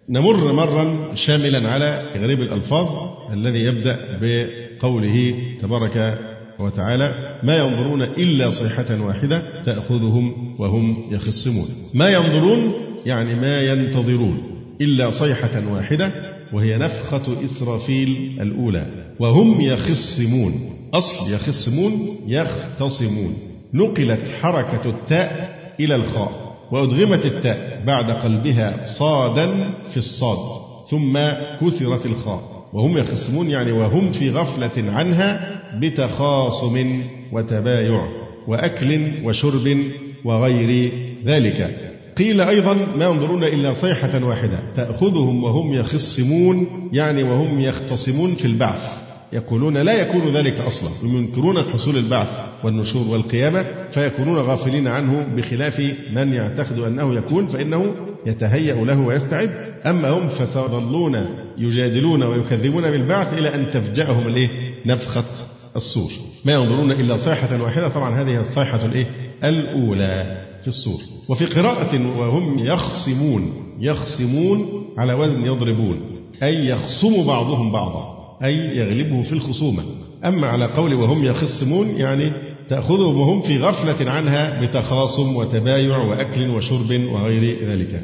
نمر مرا شاملا على غريب الألفاظ الذي يبدأ بقوله تبارك وتعالى ما ينظرون إلا صيحة واحدة تأخذهم وهم يخصمون. ما ينظرون يعني ما ينتظرون إلا صيحة واحدة وهي نفخة إسرافيل الأولى. وهم يخصمون أصل يخصمون يختصمون. نقلت حركة التاء إلى الخاء وأدغمت التاء بعد قلبها صادا في الصاد ثم كسرت الخاء وهم يخصمون يعني وهم في غفلة عنها بتخاصم وتبايع وأكل وشرب وغير ذلك. قيل أيضا ما ينظرون إلا صيحة واحدة تأخذهم وهم يخصمون يعني وهم يختصمون في البعث. يقولون لا يكون ذلك أصلا ينكرون حصول البعث والنشور والقيامة فيكونون غافلين عنه بخلاف من يعتقد أنه يكون فإنه يتهيأ له ويستعد أما هم فسيظلون يجادلون ويكذبون بالبعث إلى أن تفجأهم الإيه؟ نفخة الصور ما ينظرون إلا صيحة واحدة طبعا هذه الصيحة الإيه؟ الأولى في الصور وفي قراءة وهم يخصمون يخصمون على وزن يضربون أي يخصم بعضهم بعضا أي يغلبه في الخصومة. أما على قول وهم يخصمون يعني تأخذهم وهم في غفلة عنها بتخاصم وتبايع وأكل وشرب وغير ذلك.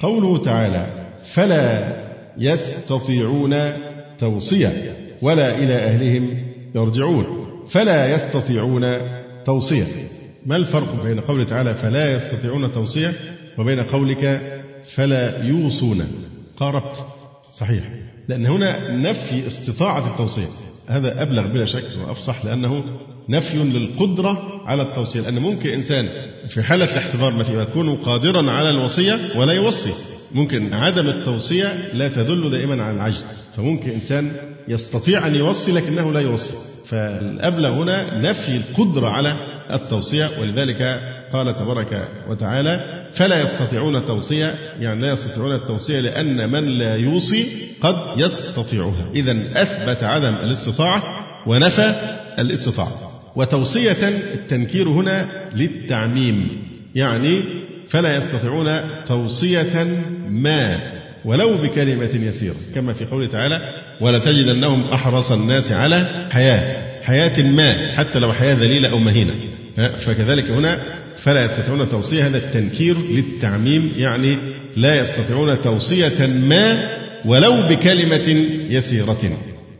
قوله تعالى فلا يستطيعون توصية ولا إلى أهلهم يرجعون. فلا يستطيعون توصية. ما الفرق بين قوله تعالى فلا يستطيعون توصية وبين قولك فلا يوصون قاربت. صحيح. لأن هنا نفي استطاعة التوصية هذا أبلغ بلا شك وأفصح لأنه نفي للقدرة على التوصية لأن ممكن إنسان في حالة الاحتضار مثلا يكون قادرا على الوصية ولا يوصي. ممكن عدم التوصية لا تدل دائما على العجز. فممكن إنسان يستطيع أن يوصي لكنه لا يوصي. فالأبلغ هنا نفي القدرة على التوصية ولذلك قال تبارك وتعالى فلا يستطيعون توصية يعني لا يستطيعون التوصية لأن من لا يوصي قد يستطيعها. إذا أثبت عدم الاستطاعة ونفى الاستطاعة. وتوصية التنكير هنا للتعميم يعني فلا يستطيعون توصية ما ولو بكلمة يسيرة كما في قوله تعالى ولتجدنهم أحرص الناس على حياة حياة ما حتى لو حياة ذليلة أو مهينة. فكذلك هنا فلا يستطيعون توصية هذا التنكير للتعميم يعني لا يستطيعون توصية ما ولو بكلمة يسيرة.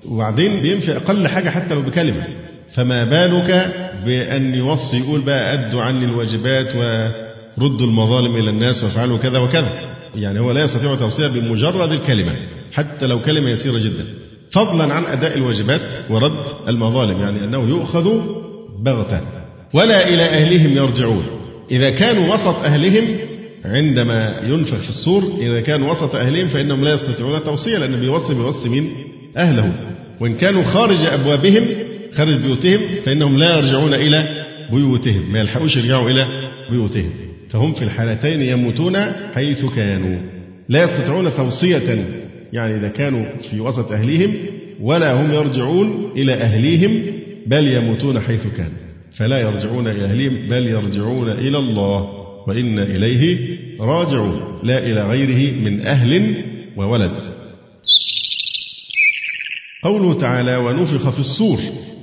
وبعدين بينفي أقل حاجة حتى لو بكلمة. فما بالك بأن يوصي يقول بقى أدوا عني الواجبات وردوا المظالم إلى الناس وافعلوا كذا وكذا. يعني هو لا يستطيع توصية بمجرد الكلمة حتى لو كلمة يسيرة جدا. فضلا عن أداء الواجبات ورد المظالم يعني أنه يؤخذ بغتة ولا إلى أهلهم يرجعون. إذا كانوا وسط أهلهم عندما ينفخ في الصور إذا كانوا وسط أهلهم فإنهم لا يستطيعون توصية لأن بيوصي بيوصي من أهله وإن كانوا خارج أبوابهم خارج بيوتهم فإنهم لا يرجعون إلى بيوتهم. ما يلحقوش يرجعوا إلى بيوتهم. فهم في الحالتين يموتون حيث كانوا. لا يستطيعون توصية يعني إذا كانوا في وسط أهليهم ولا هم يرجعون إلى أهليهم بل يموتون حيث كانوا. فلا يرجعون إلى أهلهم بل يرجعون إلى الله وإن إليه راجعون. لا إلى غيره من أهل وولد. قوله تعالى ونفخ في الصور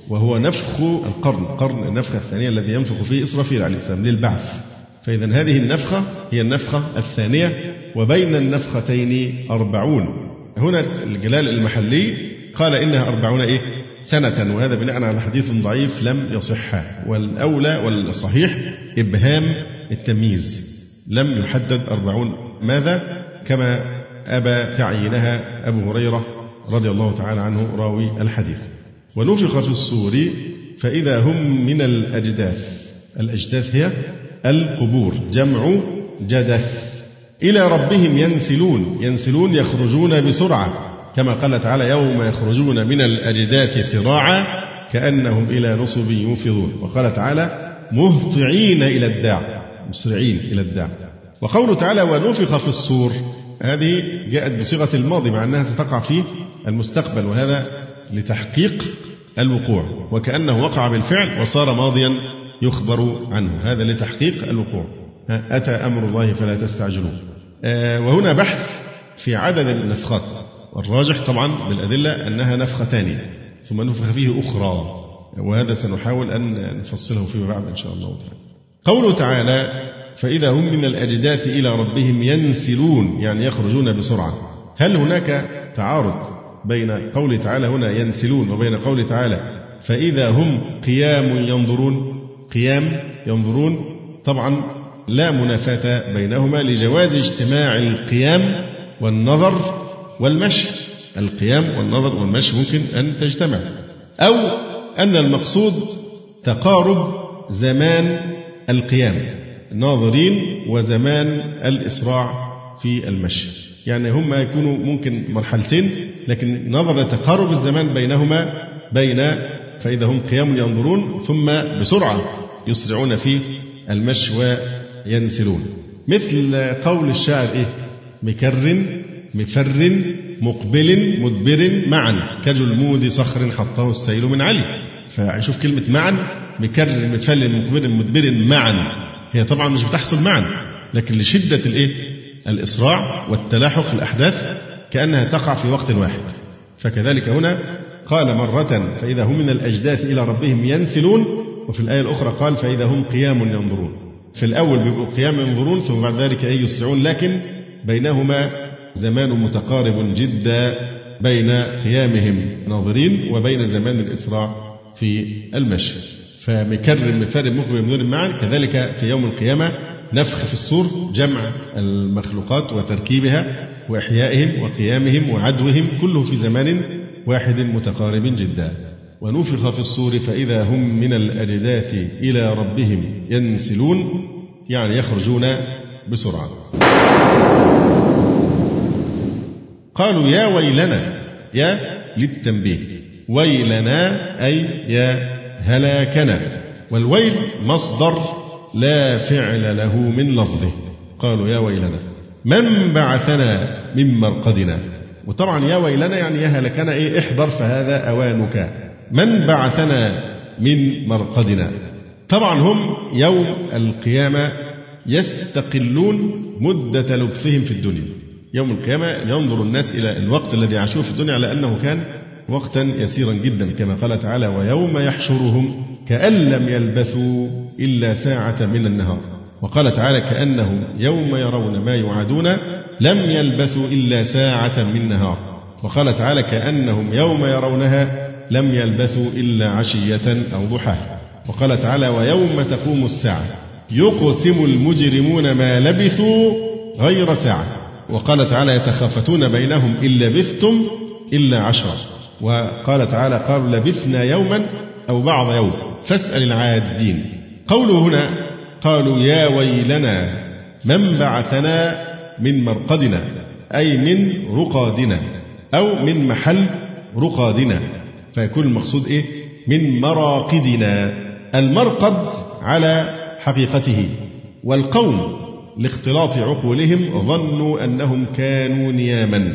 وهو نفخ القرن قرن النفخة الثانية الذي ينفخ فيه إسرافيل عليه السلام للبعث فإذا هذه النفخة هي النفخة الثانية وبين النفختين أربعون. هنا الجلال المحلي قال إنها أربعون إيه؟ سنة وهذا بناء على حديث ضعيف لم يصح. والأولى والصحيح إبهام التمييز. لم يحدد أربعون. ماذا؟ كما أبى تعيينها أبو هريرة رضي الله تعالى عنه راوي الحديث. ونفخ في الصور فإذا هم من الأجداث. الأجداث هي القبور جمع جدث. إلى ربهم ينسلون. ينسلون يخرجون بسرعة. كما قال تعالى يوم يخرجون من الأجداث سراعا كأنهم إلى نصب يوفضون وقال تعالى مهطعين إلى الداع مسرعين إلى الداع. وقوله تعالى ونفخ في الصور هذه جاءت بصيغة الماضي مع أنها ستقع في المستقبل وهذا لتحقيق الوقوع. وكأنه وقع بالفعل وصار ماضيا يخبر عنه هذا لتحقيق الوقوع. أتى أمر الله فلا تستعجلوه آه، وهنا بحث في عدد النفخات. والراجح طبعا بالأدلة أنها نفختان ثم نفخ فيه أخرى وهذا سنحاول أن نفصله فيما بعد إن شاء الله تعالى. قوله تعالى فإذا هم من الأجداث إلى ربهم ينسلون يعني يخرجون بسرعة. هل هناك تعارض بين قوله تعالى هنا ينسلون وبين قوله تعالى فإذا هم قيام ينظرون قيام ينظرون. طبعا لا منافاة بينهما لجواز اجتماع القيام والنظر والمشي القيام والنظر والمشي ممكن أن تجتمع. أو أن المقصود تقارب زمان القيام ناظرين وزمان الإسراع في المشي. يعني هم يكونوا ممكن مرحلتين لكن نظرا لتقارب الزمان بينهما بين فإذا هم قيام ينظرون ثم بسرعة يسرعون في المشي وينسلون. مثل قول الشاعر إيه؟ مكر مفر مقبل مدبر معا كجلمود صخر حطه السيل من علي. فشوف كلمة معا مكر متفل مقبل مدبر معا هي طبعا مش بتحصل معا لكن لشدة الإيه؟ الإسراع والتلاحق الأحداث كأنها تقع في وقت واحد. فكذلك هنا قال مرة فإذا هم من الأجداث إلى ربهم ينسلون وفي الآية الأخرى قال فإذا هم قيام ينظرون. في الأول بيبقوا قيام ينظرون ثم بعد ذلك أي يسرعون لكن بينهما زمان متقارب جدا بين قيامهم ناظرين وبين زمان الإسراع في المشي. فمكرم مفرد مقبل من معا كذلك في يوم القيامة نفخ في الصور جمع المخلوقات وتركيبها وإحيائهم وقيامهم وعدوهم كله في زمان واحد متقارب جدا. ونفخ في الصور فإذا هم من الأجداث إلى ربهم ينسلون يعني يخرجون بسرعة. قالوا يا ويلنا يا للتنبيه. ويلنا أي يا هلاكنا. والويل مصدر لا فعل له من لفظه. قالوا يا ويلنا من بعثنا من مرقدنا؟ وطبعا يا ويلنا يعني يا هلكنا إيه احضر فهذا أوانك. من بعثنا من مرقدنا؟ طبعا هم يوم القيامة يستقلون مدة لبثهم في الدنيا. يوم القيامة ينظر الناس إلى الوقت الذي عاشوه في الدنيا على أنه كان وقتا يسيرا جدا كما قال تعالى ويوم يحشرهم كأن لم يلبثوا إلا ساعة من النهار وقال تعالى كأنهم يوم يرون ما يوعدون لم يلبثوا إلا ساعة من نهار وقال تعالى كأنهم يوم يرونها لم يلبثوا إلا عشية أو ضحاها وقال تعالى ويوم تقوم الساعة يقسم المجرمون ما لبثوا غير ساعة وقال تعالى يتخافتون بينهم إن لبثتم إلا عشرة. وقال تعالى قالوا لبثنا يوما أو بعض يوم. فاسأل العادين. قوله هنا قالوا يا ويلنا من بعثنا من مرقدنا؟ أي من رقادنا. أو من محل رقادنا. فيكون المقصود إيه؟ من مراقدنا. المرقد على حقيقته. والقوم لاختلاط عقولهم ظنوا أنهم كانوا نياما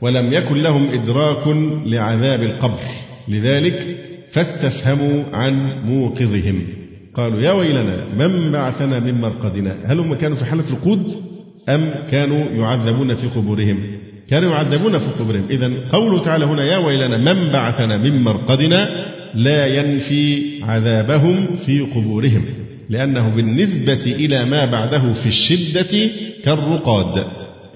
ولم يكن لهم إدراك لعذاب القبر. لذلك فاستفهموا عن موقظهم. قالوا يا ويلنا من بعثنا من مرقدنا؟ هل هم كانوا في حالة رقود أم كانوا يعذبون في قبورهم؟ كانوا يعذبون في قبورهم. إذا قوله تعالى هنا يا ويلنا من بعثنا من مرقدنا لا ينفي عذابهم في قبورهم. لأنه بالنسبة إلى ما بعده في الشدة كالرقاد.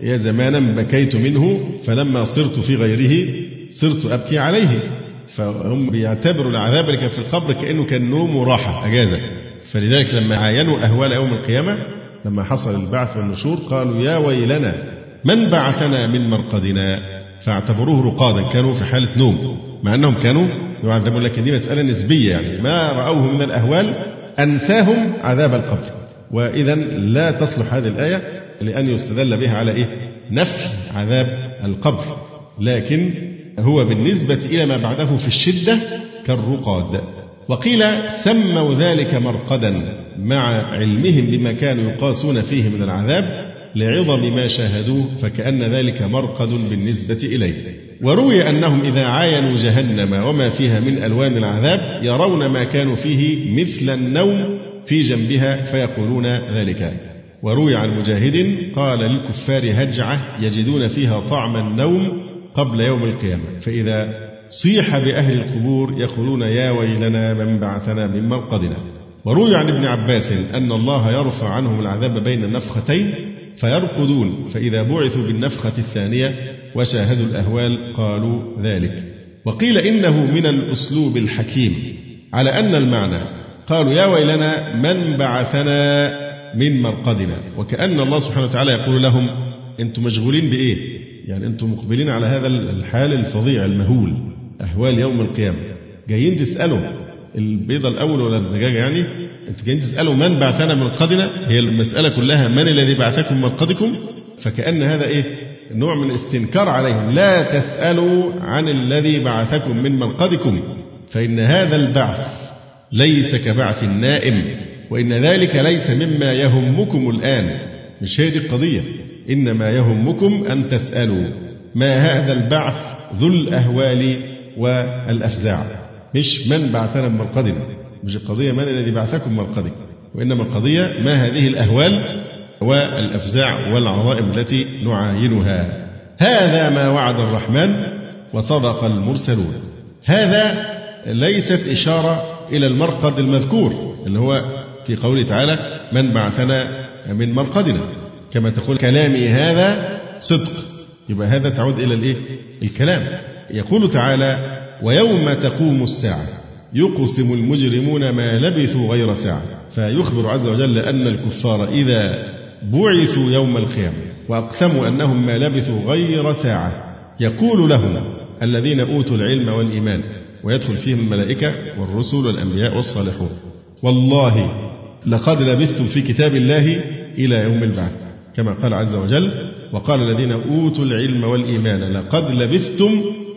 يا زمانا بكيت منه فلما صرت في غيره صرت أبكي عليه. فهم بيعتبروا العذاب اللي كان في القبر كأنه كان نوم وراحة أجازة. فلذلك لما عاينوا أهوال يوم القيامة لما حصل البعث والنشور قالوا يا ويلنا من بعثنا من مرقدنا؟ فاعتبروه رقادا كانوا في حالة نوم مع أنهم كانوا يعذبون لكن دي مسألة نسبية يعني. ما رأوه من الأهوال أنساهم عذاب القبر. وإذا لا تصلح هذه الآية لأن يستدل بها على إيه؟ نفي عذاب القبر. لكن هو بالنسبة إلى ما بعده في الشدة كالرقاد. وقيل سموا ذلك مرقدا مع علمهم بما كانوا يقاسون فيه من العذاب لعظم ما شاهدوه فكأن ذلك مرقد بالنسبة إليه. وروي أنهم إذا عاينوا جهنم وما فيها من ألوان العذاب يرون ما كانوا فيه مثل النوم في جنبها فيقولون ذلك. وروي عن مجاهد قال للكفار هجعة يجدون فيها طعم النوم قبل يوم القيامة فإذا صيح بأهل القبور يقولون يا ويلنا من بعثنا من مرقدنا. وروي عن ابن عباس أن الله يرفع عنهم العذاب بين النفختين فيرقدون فإذا بعثوا بالنفخة الثانية وشاهدوا الأهوال قالوا ذلك. وقيل إنه من الأسلوب الحكيم. على أن المعنى. قالوا يا ويلنا من بعثنا من مرقدنا. وكأن الله سبحانه وتعالى يقول لهم أنتم مشغولين بإيه؟ يعني أنتم مقبلين على هذا الحال الفظيع المهول. أهوال يوم القيامة. جايين تسألوا. البيضة الأول ولا الدجاجة يعني؟ أنت جايين تسألوا من بعثنا من مرقدنا هي المسألة كلها من الذي بعثكم من مرقدكم فكأن هذا إيه؟ نوع من استنكار عليهم. لا تسألوا عن الذي بعثكم من مرقدكم فإن هذا البعث ليس كبعث النائم وإن ذلك ليس مما يهمكم الآن. مش هي دي القضية؟ إنما يهمكم أن تسألوا ما هذا البعث ذو الأهوال والأفزاع. مش من بعثنا من مرقدنا مش القضية من الذي بعثكم من مرقدكم وإنما القضية ما هذه الأهوال والأفزاع والعظائم التي نعاينها. هذا ما وعد الرحمن وصدق المرسلون. هذا ليست إشارة إلى المرقد المذكور اللي هو في قوله تعالى من بعثنا من مرقدنا كما تقول كلامي هذا صدق. يبقى هذا تعود إلى الإيه؟ الكلام. يقول تعالى ويوم تقوم الساعة يقسم المجرمون ما لبثوا غير ساعة فيخبر عز وجل أن الكفار إذا بعثوا يوم القيامة وأقسموا أنهم ما لبثوا غير ساعة. يقول لهم الذين أوتوا العلم والإيمان ويدخل فيهم الملائكة والرسل والأنبياء والصالحون. والله لقد لبثتم في كتاب الله إلى يوم البعث كما قال عز وجل وقال الذين أوتوا العلم والإيمان لقد لبثتم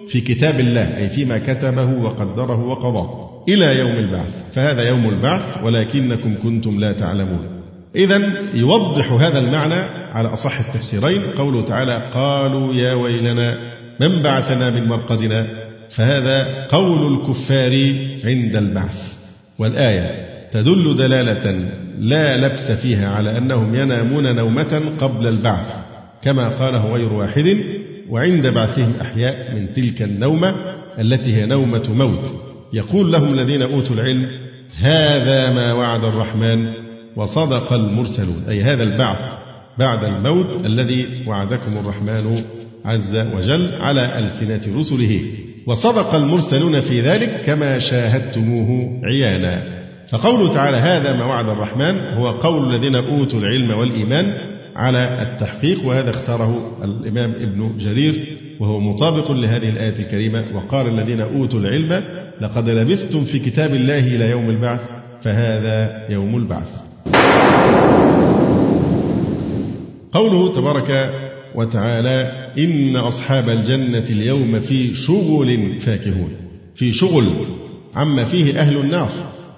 في كتاب الله أي فيما كتبه وقدره وقضاه إلى يوم البعث. فهذا يوم البعث ولكنكم كنتم لا تعلمون. إذا يوضح هذا المعنى على أصح التفسيرين. قوله تعالى قالوا يا ويلنا من بعثنا من مرقدنا؟ فهذا قول الكفار عند البعث. والآية تدل دلالة لا لبس فيها على أنهم ينامون نومة قبل البعث كما قاله غير واحد وعند بعثهم أحياء من تلك النومة التي هي نومة موت. يقول لهم الذين أوتوا العلم هذا ما وعد الرحمن وصدق المرسلون. أي هذا البعث بعد الموت الذي وعدكم الرحمن عز وجل على ألسنة رسله. وصدق المرسلون في ذلك كما شاهدتموه عيانا. فقوله تعالى هذا ما وعد الرحمن هو قول الذين أوتوا العلم والإيمان على التحقيق وهذا اختاره الإمام ابن جرير وهو مطابق لهذه الآية الكريمة. وقال الذين أوتوا العلم لقد لبثتم في كتاب الله إلى يوم البعث فهذا يوم البعث. قوله تبارك وتعالى إن أصحاب الجنة اليوم في شغل فاكهون في شغل عما فيه أهل النار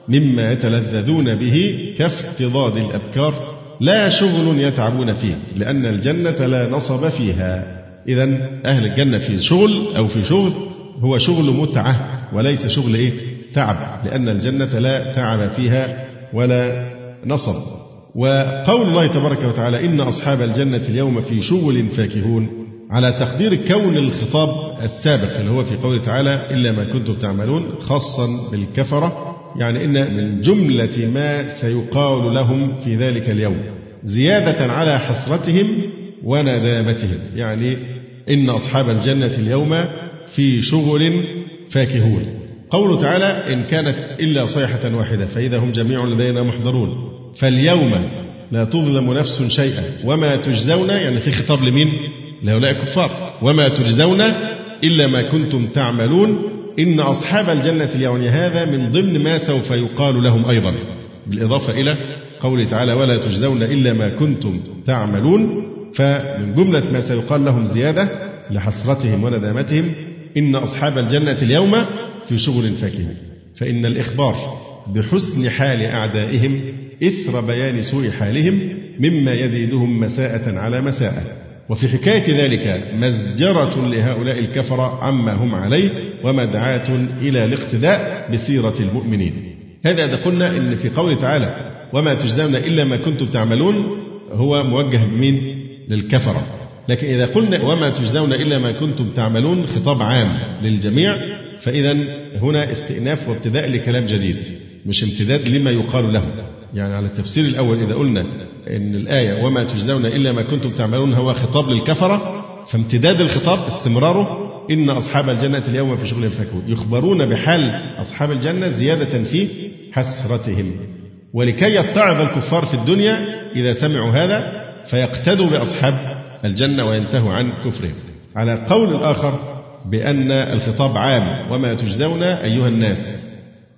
مما يتلذذون به كافتضاد الأبكار لا شغل يتعبون فيه لأن الجنة لا نصب فيها. إذا أهل الجنة في شغل أو في شغل هو شغل متعة وليس شغل إيه؟ تعب لأن الجنة لا تعب فيها ولا نصب وقول الله تبارك وتعالى إن أصحاب الجنة اليوم في شغل فاكهون. على تقدير كون الخطاب السابق اللي هو في قوله تعالى إلا ما كنتم تعملون خاصا بالكفرة. يعني إن من جملة ما سيقال لهم في ذلك اليوم. زيادة على حسرتهم وندامتهم يعني إن أصحاب الجنة اليوم في شغل فاكهون. قوله تعالى إن كانت إلا صيحة واحدة فإذا هم جميع لدينا محضرون. فاليوم لا تظلم نفس شيئا. وما تجزون يعني في خطاب لمين؟ لهؤلاء الكفار. وما تجزون إلا ما كنتم تعملون. إن أصحاب الجنة اليوم هذا من ضمن ما سوف يقال لهم أيضا. بالإضافة إلى قوله تعالى ولا تجزون إلا ما كنتم تعملون فمن جملة ما سيقال لهم زيادة لحسرتهم وندامتهم إن أصحاب الجنة اليوم في شغل فاكهون فإن الإخبار بحسن حال أعدائهم إثر بيان سوء حالهم مما يزيدهم مساءة على مساءة. وفي حكاية ذلك مزجرة لهؤلاء الكفرة عما هم عليه ومدعاة إلى الاقتداء بسيرة المؤمنين. هذا إذا قلنا إن في قوله تعالى وما تجزون إلا ما كنتم تعملون هو موجه بمين للكفرة. لكن إذا قلنا وما تجزون إلا ما كنتم تعملون خطاب عام للجميع فإذا هنا استئناف وابتداء لكلام جديد مش امتداد لما يقال له. يعني على التفسير الأول إذا قلنا إن الآية وما تجزون إلا ما كنتم تعملون هو خطاب للكفرة فامتداد الخطاب استمراره إن أصحاب الجنة اليوم في شغل فاكهون يخبرون بحال أصحاب الجنة زيادة في حسرتهم. ولكي يتعظ الكفار في الدنيا إذا سمعوا هذا فيقتدوا بأصحاب الجنة وينتهوا عن كفرهم. على قول الآخر بأن الخطاب عام وما تجزون أيها الناس.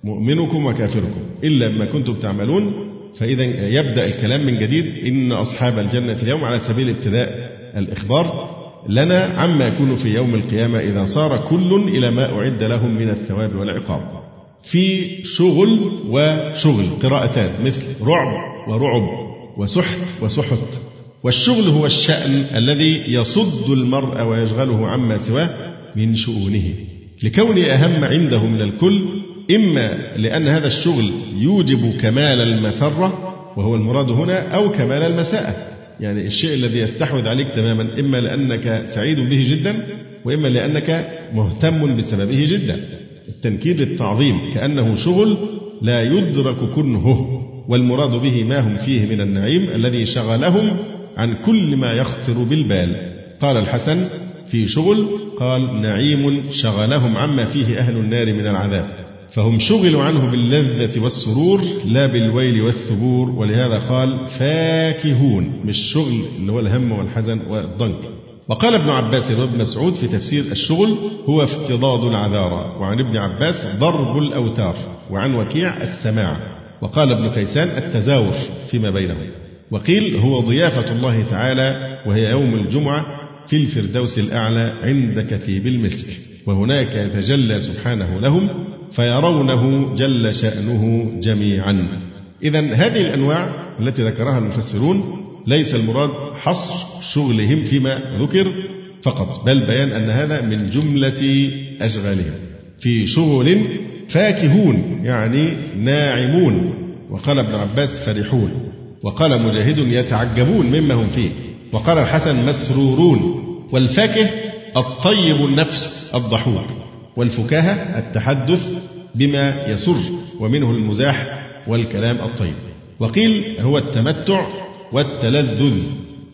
مؤمنكم وكافركم. إلا ما كنتم تعملون فإذا يبدأ الكلام من جديد. إن أصحاب الجنة اليوم على سبيل الابتداء الإخبار. لنا عما يكون في يوم القيامة إذا صار كل إلى ما أعد لهم من الثواب والعقاب. في شغل وشغل قراءتان مثل رعب ورعب وسحت وسحت. والشغل هو الشأن الذي يصد المرء ويشغله عما سواه من شؤونه. لكونه أهم عنده من الكل إما لأن هذا الشغل يوجب كمال المسرة وهو المراد هنا أو كمال المساءة. يعني الشيء الذي يستحوذ عليك تماما إما لأنك سعيد به جدا وإما لأنك مهتم بسببه جدا. التنكير للتعظيم كأنه شغل لا يدرك كنهه والمراد به ما هم فيه من النعيم الذي شغلهم عن كل ما يخطر بالبال. قال الحسن في شغل قال نعيم شغلهم عما فيه أهل النار من العذاب. فهم شغلوا عنه باللذة والسرور لا بالويل والثبور ولهذا قال فاكهون مش شغل اللي هو الهم والحزن والضنك. وقال ابن عباس وابن مسعود في تفسير الشغل هو افتضاض العذارى وعن ابن عباس ضرب الأوتار وعن وكيع السماع. وقال ابن كيسان التزاور فيما بينهم. وقيل هو ضيافة الله تعالى وهي يوم الجمعة في الفردوس الأعلى عند كثيب المسك. وهناك يتجلى سبحانه لهم فيرونه جل شأنه جميعا. إذا هذه الأنواع التي ذكرها المفسرون ليس المراد حصر شغلهم فيما ذكر فقط بل بيان أن هذا من جملة أشغالهم. في شغل فاكهون يعني ناعمون. وقال ابن عباس فرحون. وقال مجاهد يتعجبون مما هم فيه. وقال الحسن مسرورون. والفاكه الطيب النفس الضحوك. والفكاهة التحدث بما يسر ومنه المزاح والكلام الطيب. وقيل هو التمتع والتلذذ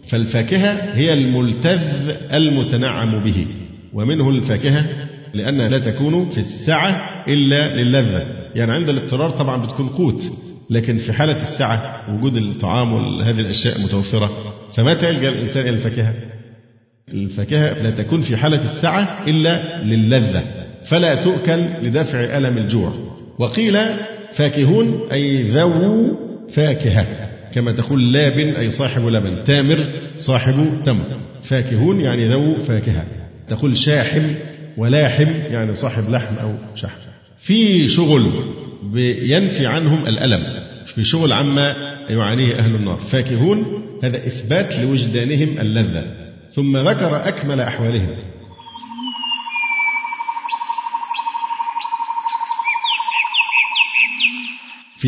فالفاكهة هي الملتذ المتنعم به ومنه الفاكهة لأنها لا تكون في السعة إلا للذة. يعني عند الاضطرار طبعا بتكون قوت لكن في حالة السعة وجود الطعام وهذه الأشياء متوفرة فمتى يلجأ الإنسان إلى الفاكهة؟ الفاكهة لا تكون في حالة السعة إلا للذة. فلا تؤكل لدفع ألم الجوع. وقيل فاكهون أي ذو فاكهة كما تقول لاب أي صاحب لبن. تامر صاحب تمر. فاكهون يعني ذو فاكهة. تقول شاحم ولاحم يعني صاحب لحم أو شحم. في شغل ينفي عنهم الألم. في شغل عما يعانيه أهل النار. فاكهون هذا إثبات لوجدانهم اللذة. ثم ذكر أكمل أحوالهم.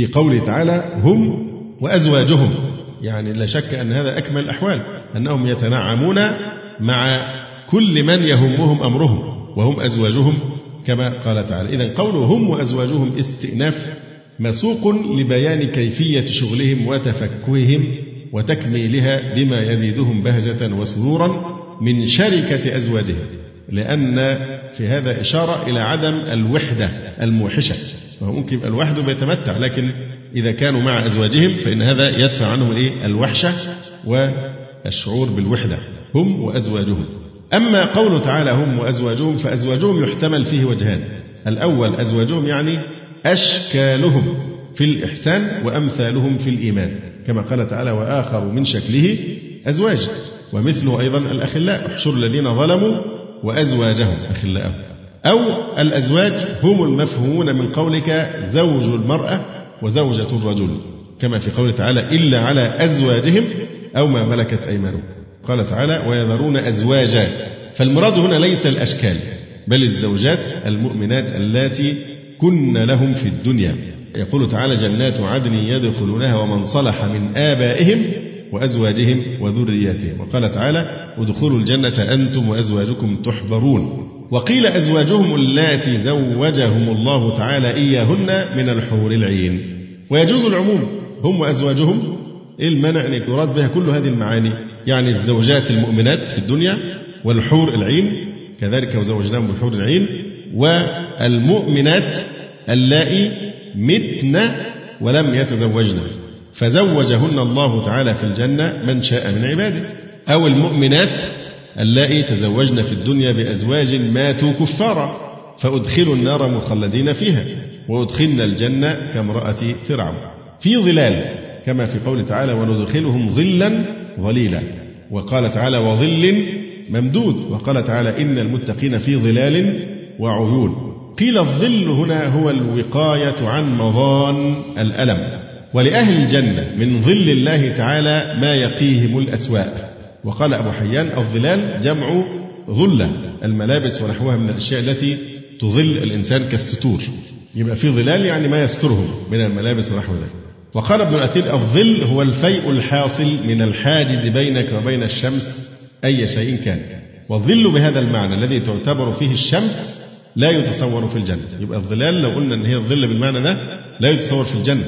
في قوله تعالى هم وأزواجهم. يعني لا شك أن هذا أكمل الأحوال أنهم يتنعمون مع كل من يهمهم أمرهم وهم أزواجهم كما قال تعالى. إذا قوله هم وأزواجهم استئناف مسوق لبيان كيفية شغلهم وتفكههم وتكميلها بما يزيدهم بهجة وسرورا من شركة أزواجهم لأن في هذا إشارة إلى عدم الوحدة الموحشة. فهو ممكن يبقى لوحده بيتمتع لكن إذا كانوا مع أزواجهم فإن هذا يدفع عنهم الإيه؟ الوحشة والشعور بالوحدة. هم وأزواجهم. أما قوله تعالى هم وأزواجهم فأزواجهم يحتمل فيه وجهان. الأول أزواجهم يعني أشكالهم في الإحسان وأمثالهم في الإيمان. كما قال تعالى وآخر من شكله أزواج. ومثله أيضا الأخلاء. احشر الذين ظلموا وأزواجهم أخلاءهم. أو الأزواج هم المفهومون من قولك زوج المرأة وزوجة الرجل كما في قوله تعالى إلا على أزواجهم أو ما ملكت أيمانهم. قال تعالى ويذرون أزواجا. فالمراد هنا ليس الأشكال بل الزوجات المؤمنات اللاتي كن لهم في الدنيا. يقول تعالى جنات عدن يدخلونها ومن صلح من آبائهم وأزواجهم وذرياتهم. وقال تعالى ادخلوا الجنة أنتم وأزواجكم تحبرون. وقيل أزواجهم اللاتي زوجهم الله تعالى إياهن من الحور العين. ويجوز العموم هم وأزواجهم المانع أن يراد بها كل هذه المعاني يعني الزوجات المؤمنات في الدنيا والحور العين كذلك وزوجناهم بالحور العين والمؤمنات اللائي متن ولم يتزوجن. فزوجهن الله تعالى في الجنة من شاء من عباده. أو المؤمنات اللائي تزوجن في الدنيا بأزواج ماتوا كفارا فأدخلوا النار مخلدين فيها وأدخلنا الجنة كامرأة فرعون. في ظلال كما في قوله تعالى وندخلهم ظلا ظليلا. وقال تعالى وظل ممدود. وقال تعالى إن المتقين في ظلال وعيون. قيل الظل هنا هو الوقاية عن مضان الألم. ولأهل الجنة من ظل الله تعالى ما يقيهم الأسواء وقال أبو حيان الظلال جمع ظلة الملابس ونحوها من الأشياء التي تظل الإنسان كالستور. يبقى في ظلال يعني ما يستره من الملابس ونحو ذلك. وقال ابن الأثير الظل هو الفيء الحاصل من الحاجز بينك وبين الشمس أي شيء كان. والظل بهذا المعنى الذي تعتبر فيه الشمس لا يتصور في الجنة. يبقى الظلال لو قلنا أن هي الظل بالمعنى ده لا يتصور في الجنة.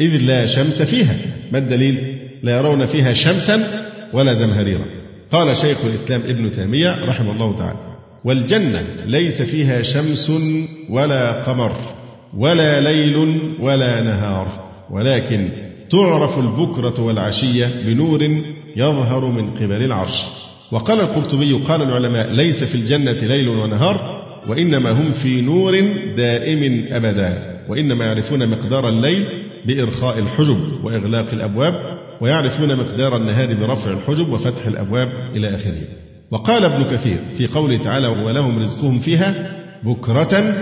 إذ لا شمس فيها. ما الدليل؟ لا يرون فيها شمسا ولا زمهريرا قال شيخ الإسلام ابن تيمية رحمه الله تعالى والجنة ليس فيها شمس ولا قمر ولا ليل ولا نهار ولكن تعرف البكرة والعشية بنور يظهر من قبل العرش. وقال القرطبي قال العلماء ليس في الجنة ليل ونهار وإنما هم في نور دائم أبدا وإنما يعرفون مقدار الليل بإرخاء الحجب وإغلاق الأبواب ويعرفون مقدار النهار برفع الحجب وفتح الأبواب إلى آخره. وقال ابن كثير في قوله تعالى ولهم رزقهم فيها بكرة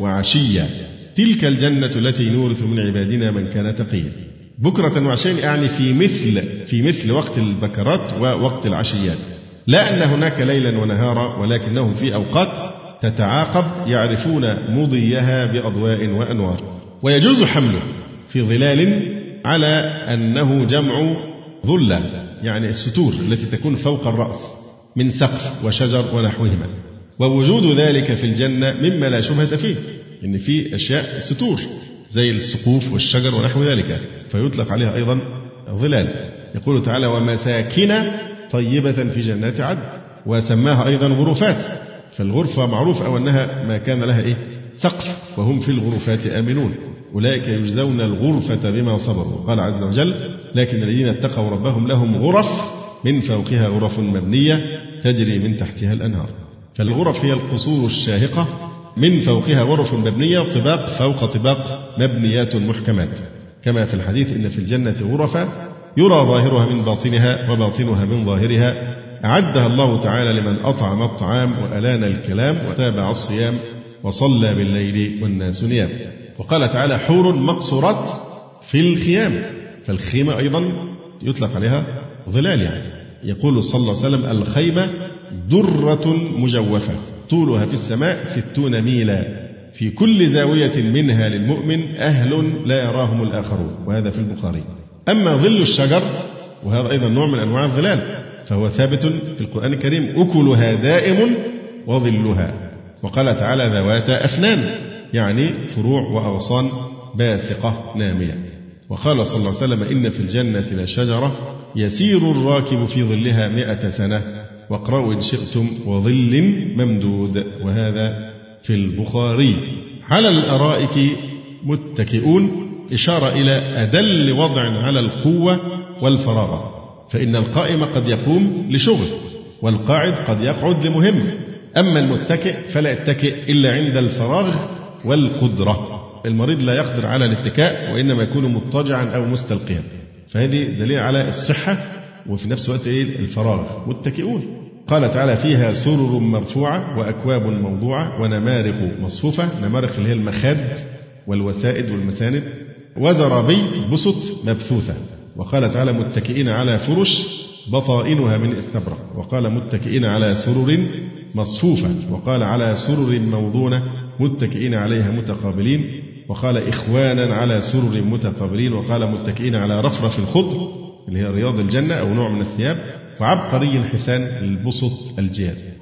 وعشيا تلك الجنة التي نورث من عبادنا من كان تقيا. بكرة وعشيا يعني في مثل في مثل وقت البكرات ووقت العشيات. لا أن هناك ليلا ونهارا ولكنهم في أوقات تتعاقب يعرفون مضيها بأضواء وأنوار. ويجوز حمله في ظلال على أنه جمع ظلة يعني الستور التي تكون فوق الرأس من سقف وشجر ونحوهما. ووجود ذلك في الجنة مما لا شبهة فيه إن في أشياء ستور زي السقوف والشجر ونحو ذلك فيطلق عليها أيضا ظلال. يقول تعالى ومساكن طيبة في جنات عدن وسماها أيضا غرفات. فالغرفة معروف أو أنها ما كان لها إيه؟ سقف وهم في الغرفات آمنون. أولئك يجزون الغرفة بما صبروا. قال عز وجل لكن الذين اتقوا ربهم لهم غرف من فوقها غرف مبنية تجري من تحتها الأنهار. فالغرف هي القصور الشاهقة من فوقها غرف مبنية طباق فوق طباق مبنيات محكمات. كما في الحديث إن في الجنة غرفا يرى ظاهرها من باطنها وباطنها من ظاهرها. أعدها الله تعالى لمن أطعم الطعام وألان الكلام وتابع الصيام وصلى بالليل والناس نيام. وقال تعالى حور مقصورات في الخيام فالخيمة أيضا يطلق عليها ظلال يعني. يقول صلى الله عليه وسلم الخيمة درة مجوفة طولها في السماء ستون ميلا. في كل زاوية منها للمؤمن أهل لا يراهم الآخرون وهذا في البخاري. أما ظل الشجر وهذا أيضا نوع من أنواع الظلال فهو ثابت في القرآن الكريم أكلها دائم وظلها. وقال تعالى ذوات أفنان يعني فروع وأغصان باثقة نامية. وقال صلى الله عليه وسلم إن في الجنة لشجرة يسير الراكب في ظلها مئة سنة واقرأوا إن شئتم وظل ممدود. وهذا في البخاري. على الأرائك متكئون. إشارة إلى أدل وضع على القوة والفراغ. فإن القائم قد يقوم لشغل والقاعد قد يقعد لمهم. أما المتكئ فلا يتكئ إلا عند الفراغ والقدرة. المريض لا يقدر على الاتكاء وإنما يكون مضطجعا أو مستلقيا. فهذه دليل على الصحة وفي نفس الوقت إيه؟ الفراغ. متكئون. قال تعالى فيها سرر مرفوعة وأكواب موضوعة ونمارق مصفوفة. نمارق اللي هي المخاد والوسائد والمساند. وزرابي بسط مبثوثة. وقال تعالى متكئين على فرش بطائنها من استبرق. وقال متكئين على سرر مصفوفة. وقال على سرر موضونة. متكئين عليها متقابلين وقال إخوانا على سرر متقابلين وقال متكئين على رفرف الخضر اللي هي رياض الجنة أو نوع من الثياب وعبقري حسان البسط الجياد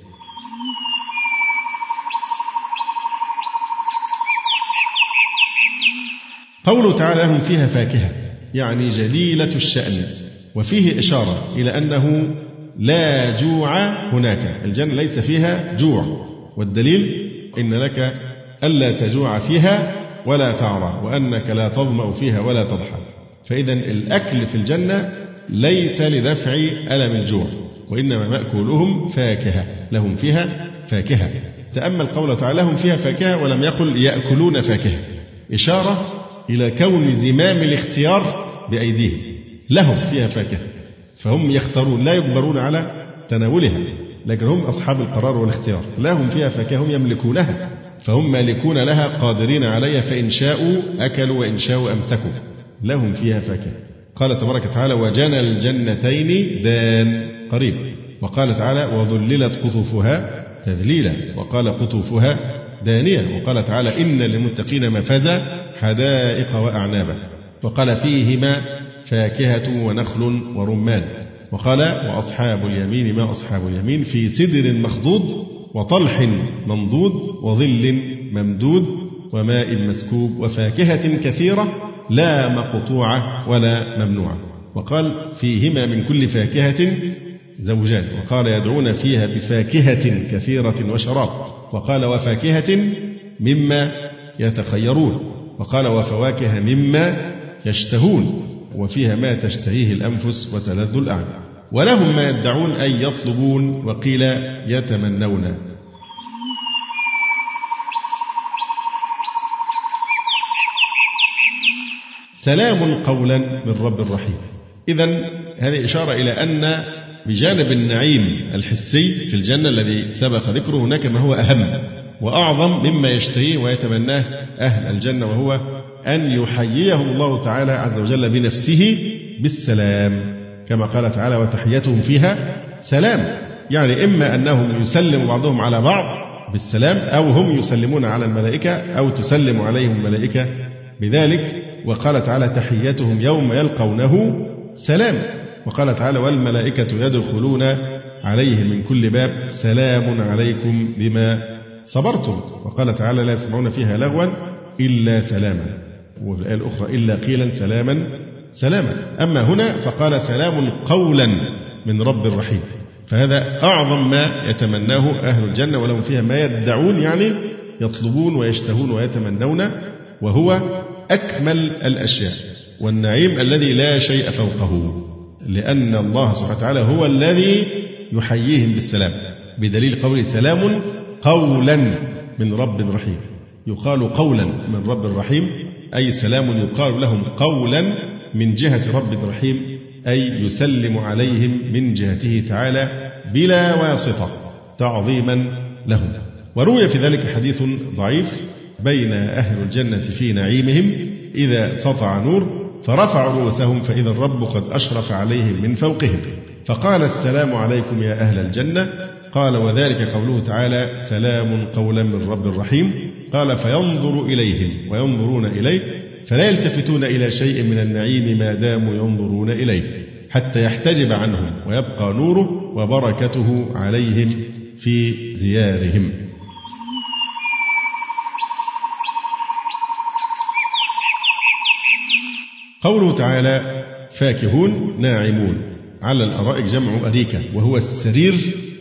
قوله تعالى لهم فيها فاكهة يعني جليلة الشأن وفيه إشارة إلى أنه لا جوع هناك الجنة ليس فيها جوع والدليل إن لك ألا تجوع فيها ولا تعرى وأنك لا تظمأ فيها ولا تضحى. فإذا الأكل في الجنة ليس لدفع ألم الجوع وإنما مأكولهم فاكهة لهم فيها فاكهة. تأمل قوله تعالى لهم فيها فاكهة ولم يقل يأكلون فاكهة. إشارة إلى كون زمام الاختيار بأيديهم لهم فيها فاكهة. فهم يختارون لا يجبرون على تناولها. لكن هم أصحاب القرار والاختيار. لهم فيها فاكهة هم يملكونها. فهم مالكون لها قادرين عليها فإن شاءوا أكلوا وإن شاءوا أمسكوا. لهم فيها فاكهة. قال تبارك وتعالى وجنى الجنتين دان قريب. وقال تعالى وذللت قطوفها تذليلا. وقال قطوفها دانية. وقال تعالى إن للمتقين مفازا حدائق وأعنابا. وقال فيهما فاكهة ونخل ورمان. وقال وأصحاب اليمين ما أصحاب اليمين في سدر مخضود وطلح منضود وظل ممدود وماء مسكوب وفاكهة كثيرة لا مقطوعة ولا ممنوعة. وقال فيهما من كل فاكهة زوجان. وقال يدعون فيها بفاكهة كثيرة وشراب. وقال وفاكهة مما يتخيرون. وقال وفواكه مما يشتهون. وفيها ما تشتهيه الأنفس وتلذ الأعين. ولهم ما يدعون أي يطلبون وقيل يتمنون. سلام قولا من رب رحيم. إذا هذه إشارة إلى أن بجانب النعيم الحسي في الجنة الذي سبق ذكره هناك ما هو أهم وأعظم مما يشتهيه ويتمناه أهل الجنة وهو أن يحييهم الله تعالى عز وجل بنفسه بالسلام كما قال تعالى وتحيتهم فيها سلام. يعني إما أنهم يسلم بعضهم على بعض بالسلام أو هم يسلمون على الملائكة أو تسلم عليهم الملائكة بذلك. وقال تعالى تحيتهم يوم يلقونه سلام. وقال تعالى والملائكة يدخلون عليهم من كل باب سلام عليكم بما صبرتم. وقال تعالى لا يسمعون فيها لغوا إلا سلاما. وفي الآية الأخرى إلا قيلا سلاما سلاما. أما هنا فقال سلام قولا من رب رحيم فهذا أعظم ما يتمناه أهل الجنة ولهم فيها ما يدعون يعني يطلبون ويشتهون ويتمنون وهو أكمل الأشياء والنعيم الذي لا شيء فوقه لأن الله سبحانه وتعالى هو الذي يحييهم بالسلام. بدليل قوله سلام قولا من رب رحيم. يقال قولا من رب رحيم أي سلام يقال لهم قولا من جهة رب رحيم أي يسلم عليهم من جهته تعالى بلا واسطة تعظيما لهم. وروي في ذلك حديث ضعيف بين أهل الجنة في نعيمهم إذا سطع نور فرفعوا رؤوسهم فإذا الرب قد أشرف عليهم من فوقهم. فقال السلام عليكم يا أهل الجنة قال وذلك قوله تعالى سلام قولا من رب رحيم قال فينظر إليهم وينظرون إليه فلا يلتفتون إلى شيء من النعيم ما داموا ينظرون إليه حتى يحتجب عنهم ويبقى نوره وبركته عليهم في ديارهم. قوله تعالى فاكهون ناعمون على الأرائك جمع أريكة وهو السرير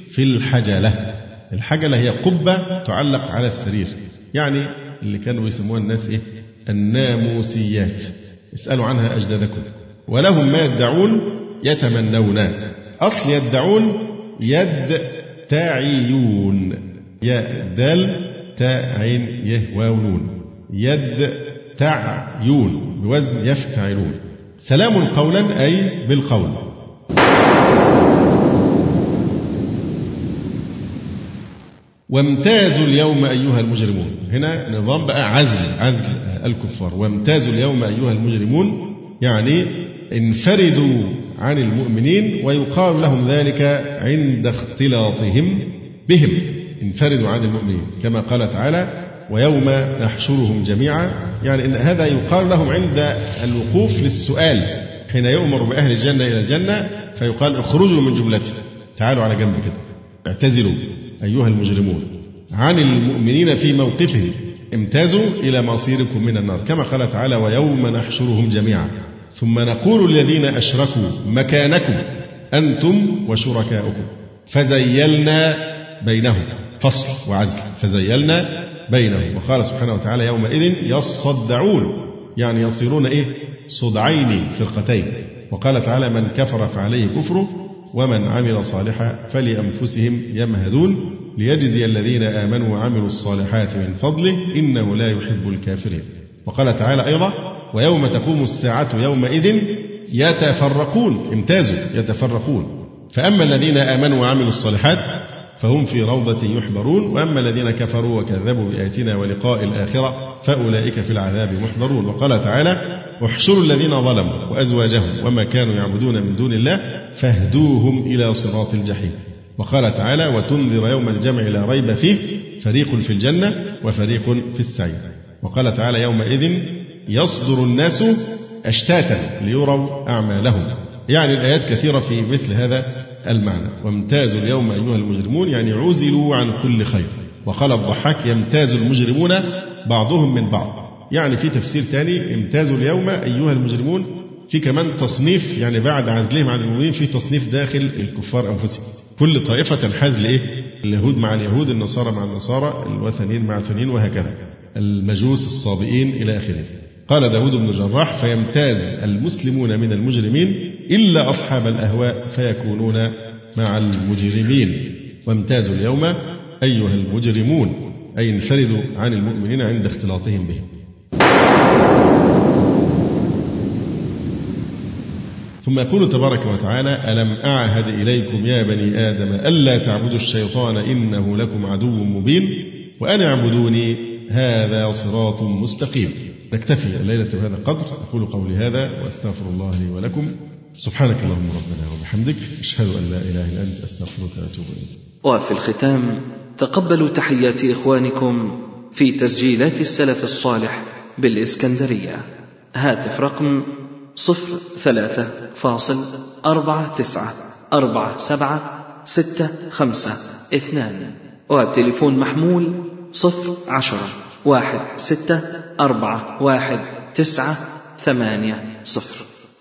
في الحجلة. الحجلة هي قبة تعلق على السرير. يعني اللي كانوا يسموها الناس إيه؟ الناموسيات. اسألوا عنها أجدادكم. ولهم ما يدعون يتمنون. أصل يدعون يد تعيون يا دال تاء عين يه يد تعيون بوزن يفتعلون. سلام قولا أي بالقول. وامتازوا اليوم أيها المجرمون. هنا نظام بقى عزل عزل الكفار. وامتازوا اليوم أيها المجرمون يعني انفردوا عن المؤمنين ويقال لهم ذلك عند اختلاطهم بهم. انفردوا عن المؤمنين كما قال تعالى ويوم نحشرهم جميعا. يعني إن هذا يقال لهم عند الوقوف للسؤال. حين يؤمر بأهل الجنة إلى الجنة فيقال اخرجوا من جملته تعالوا على جنب كده. اعتزلوا. أيها المجرمون. عن المؤمنين في موقفهم. امتازوا إلى مصيركم من النار. كما قال تعالى ويوم نحشرهم جميعا. ثم نقول للذين أشركوا مكانكم أنتم وشركاؤكم. فزيلنا بينهم. فصل وعزل. فزيلنا بينهم. وقال سبحانه وتعالى يومئذ يصدعون. يعني يصيرون إيه؟ صدعين فرقتين. وقال تعالى من كفر فعليه كفره ومن عمل صالحا فلأنفسهم يمهدون ليجزي الذين آمنوا وعملوا الصالحات من فضله إنه لا يحب الكافرين. وقال تعالى أيضا ويوم تقوم الساعة يومئذ يتفرقون امتازوا يتفرقون. فأما الذين آمنوا وعملوا الصالحات فهم في روضة يحبرون وأما الذين كفروا وكذبوا بآياتنا ولقاء الآخرة فأولئك في العذاب محضرون. وقال تعالى احشروا الذين ظلموا وأزواجهم وما كانوا يعبدون من دون الله فاهدوهم إلى صراط الجحيم. وقال تعالى وتنذر يوم الجمع لا ريب فيه فريق في الجنة وفريق في السعير. وقال تعالى يومئذ يصدر الناس أشتاتا ليروا أعمالهم. يعني الآيات كثيرة في مثل هذا المعنى. وامتازوا اليوم أيها المجرمون يعني عزلوا عن كل خير. وقال الضحاك يمتاز المجرمون بعضهم من بعض. يعني في تفسير ثاني امتازوا اليوم أيها المجرمون في كمان تصنيف يعني بعد عزلهم عن المؤمنين في تصنيف داخل الكفار أنفسهم. كل طائفة تنحاز لإيه؟ اليهود مع اليهود النصارى مع النصارى الوثنيين مع الوثنيين وهكذا. المجوس الصابئين إلى آخره. قال داود بن الجراح فيمتاز المسلمون من المجرمين إلا أصحاب الأهواء فيكونون مع المجرمين. وامتازوا اليوم أيها المجرمون أي انفردوا عن المؤمنين عند اختلاطهم بهم. ثم يقول تبارك وتعالى ألم أعهد إليكم يا بني آدم ألا تعبدوا الشيطان إنه لكم عدو مبين؟ وأن اعبدوني هذا صراط مستقيم. نكتفي الليلة بهذا القدر. أقول قولي هذا وأستغفر الله لي ولكم. سبحانك اللهم ربنا وبحمدك أشهد أن لا إله إلا أنت أستغفرك وأتوب إليك. وفي الختام تقبلوا تحيات إخوانكم في تسجيلات السلف الصالح بالإسكندرية. هاتف رقم صفر ثلاثة فاصل أربعة تسعة أربعة سبعة ستة خمسة اثنان. والتليفون محمول صفر عشرة واحد ستة أربعة واحد تسعة ثمانية صفر.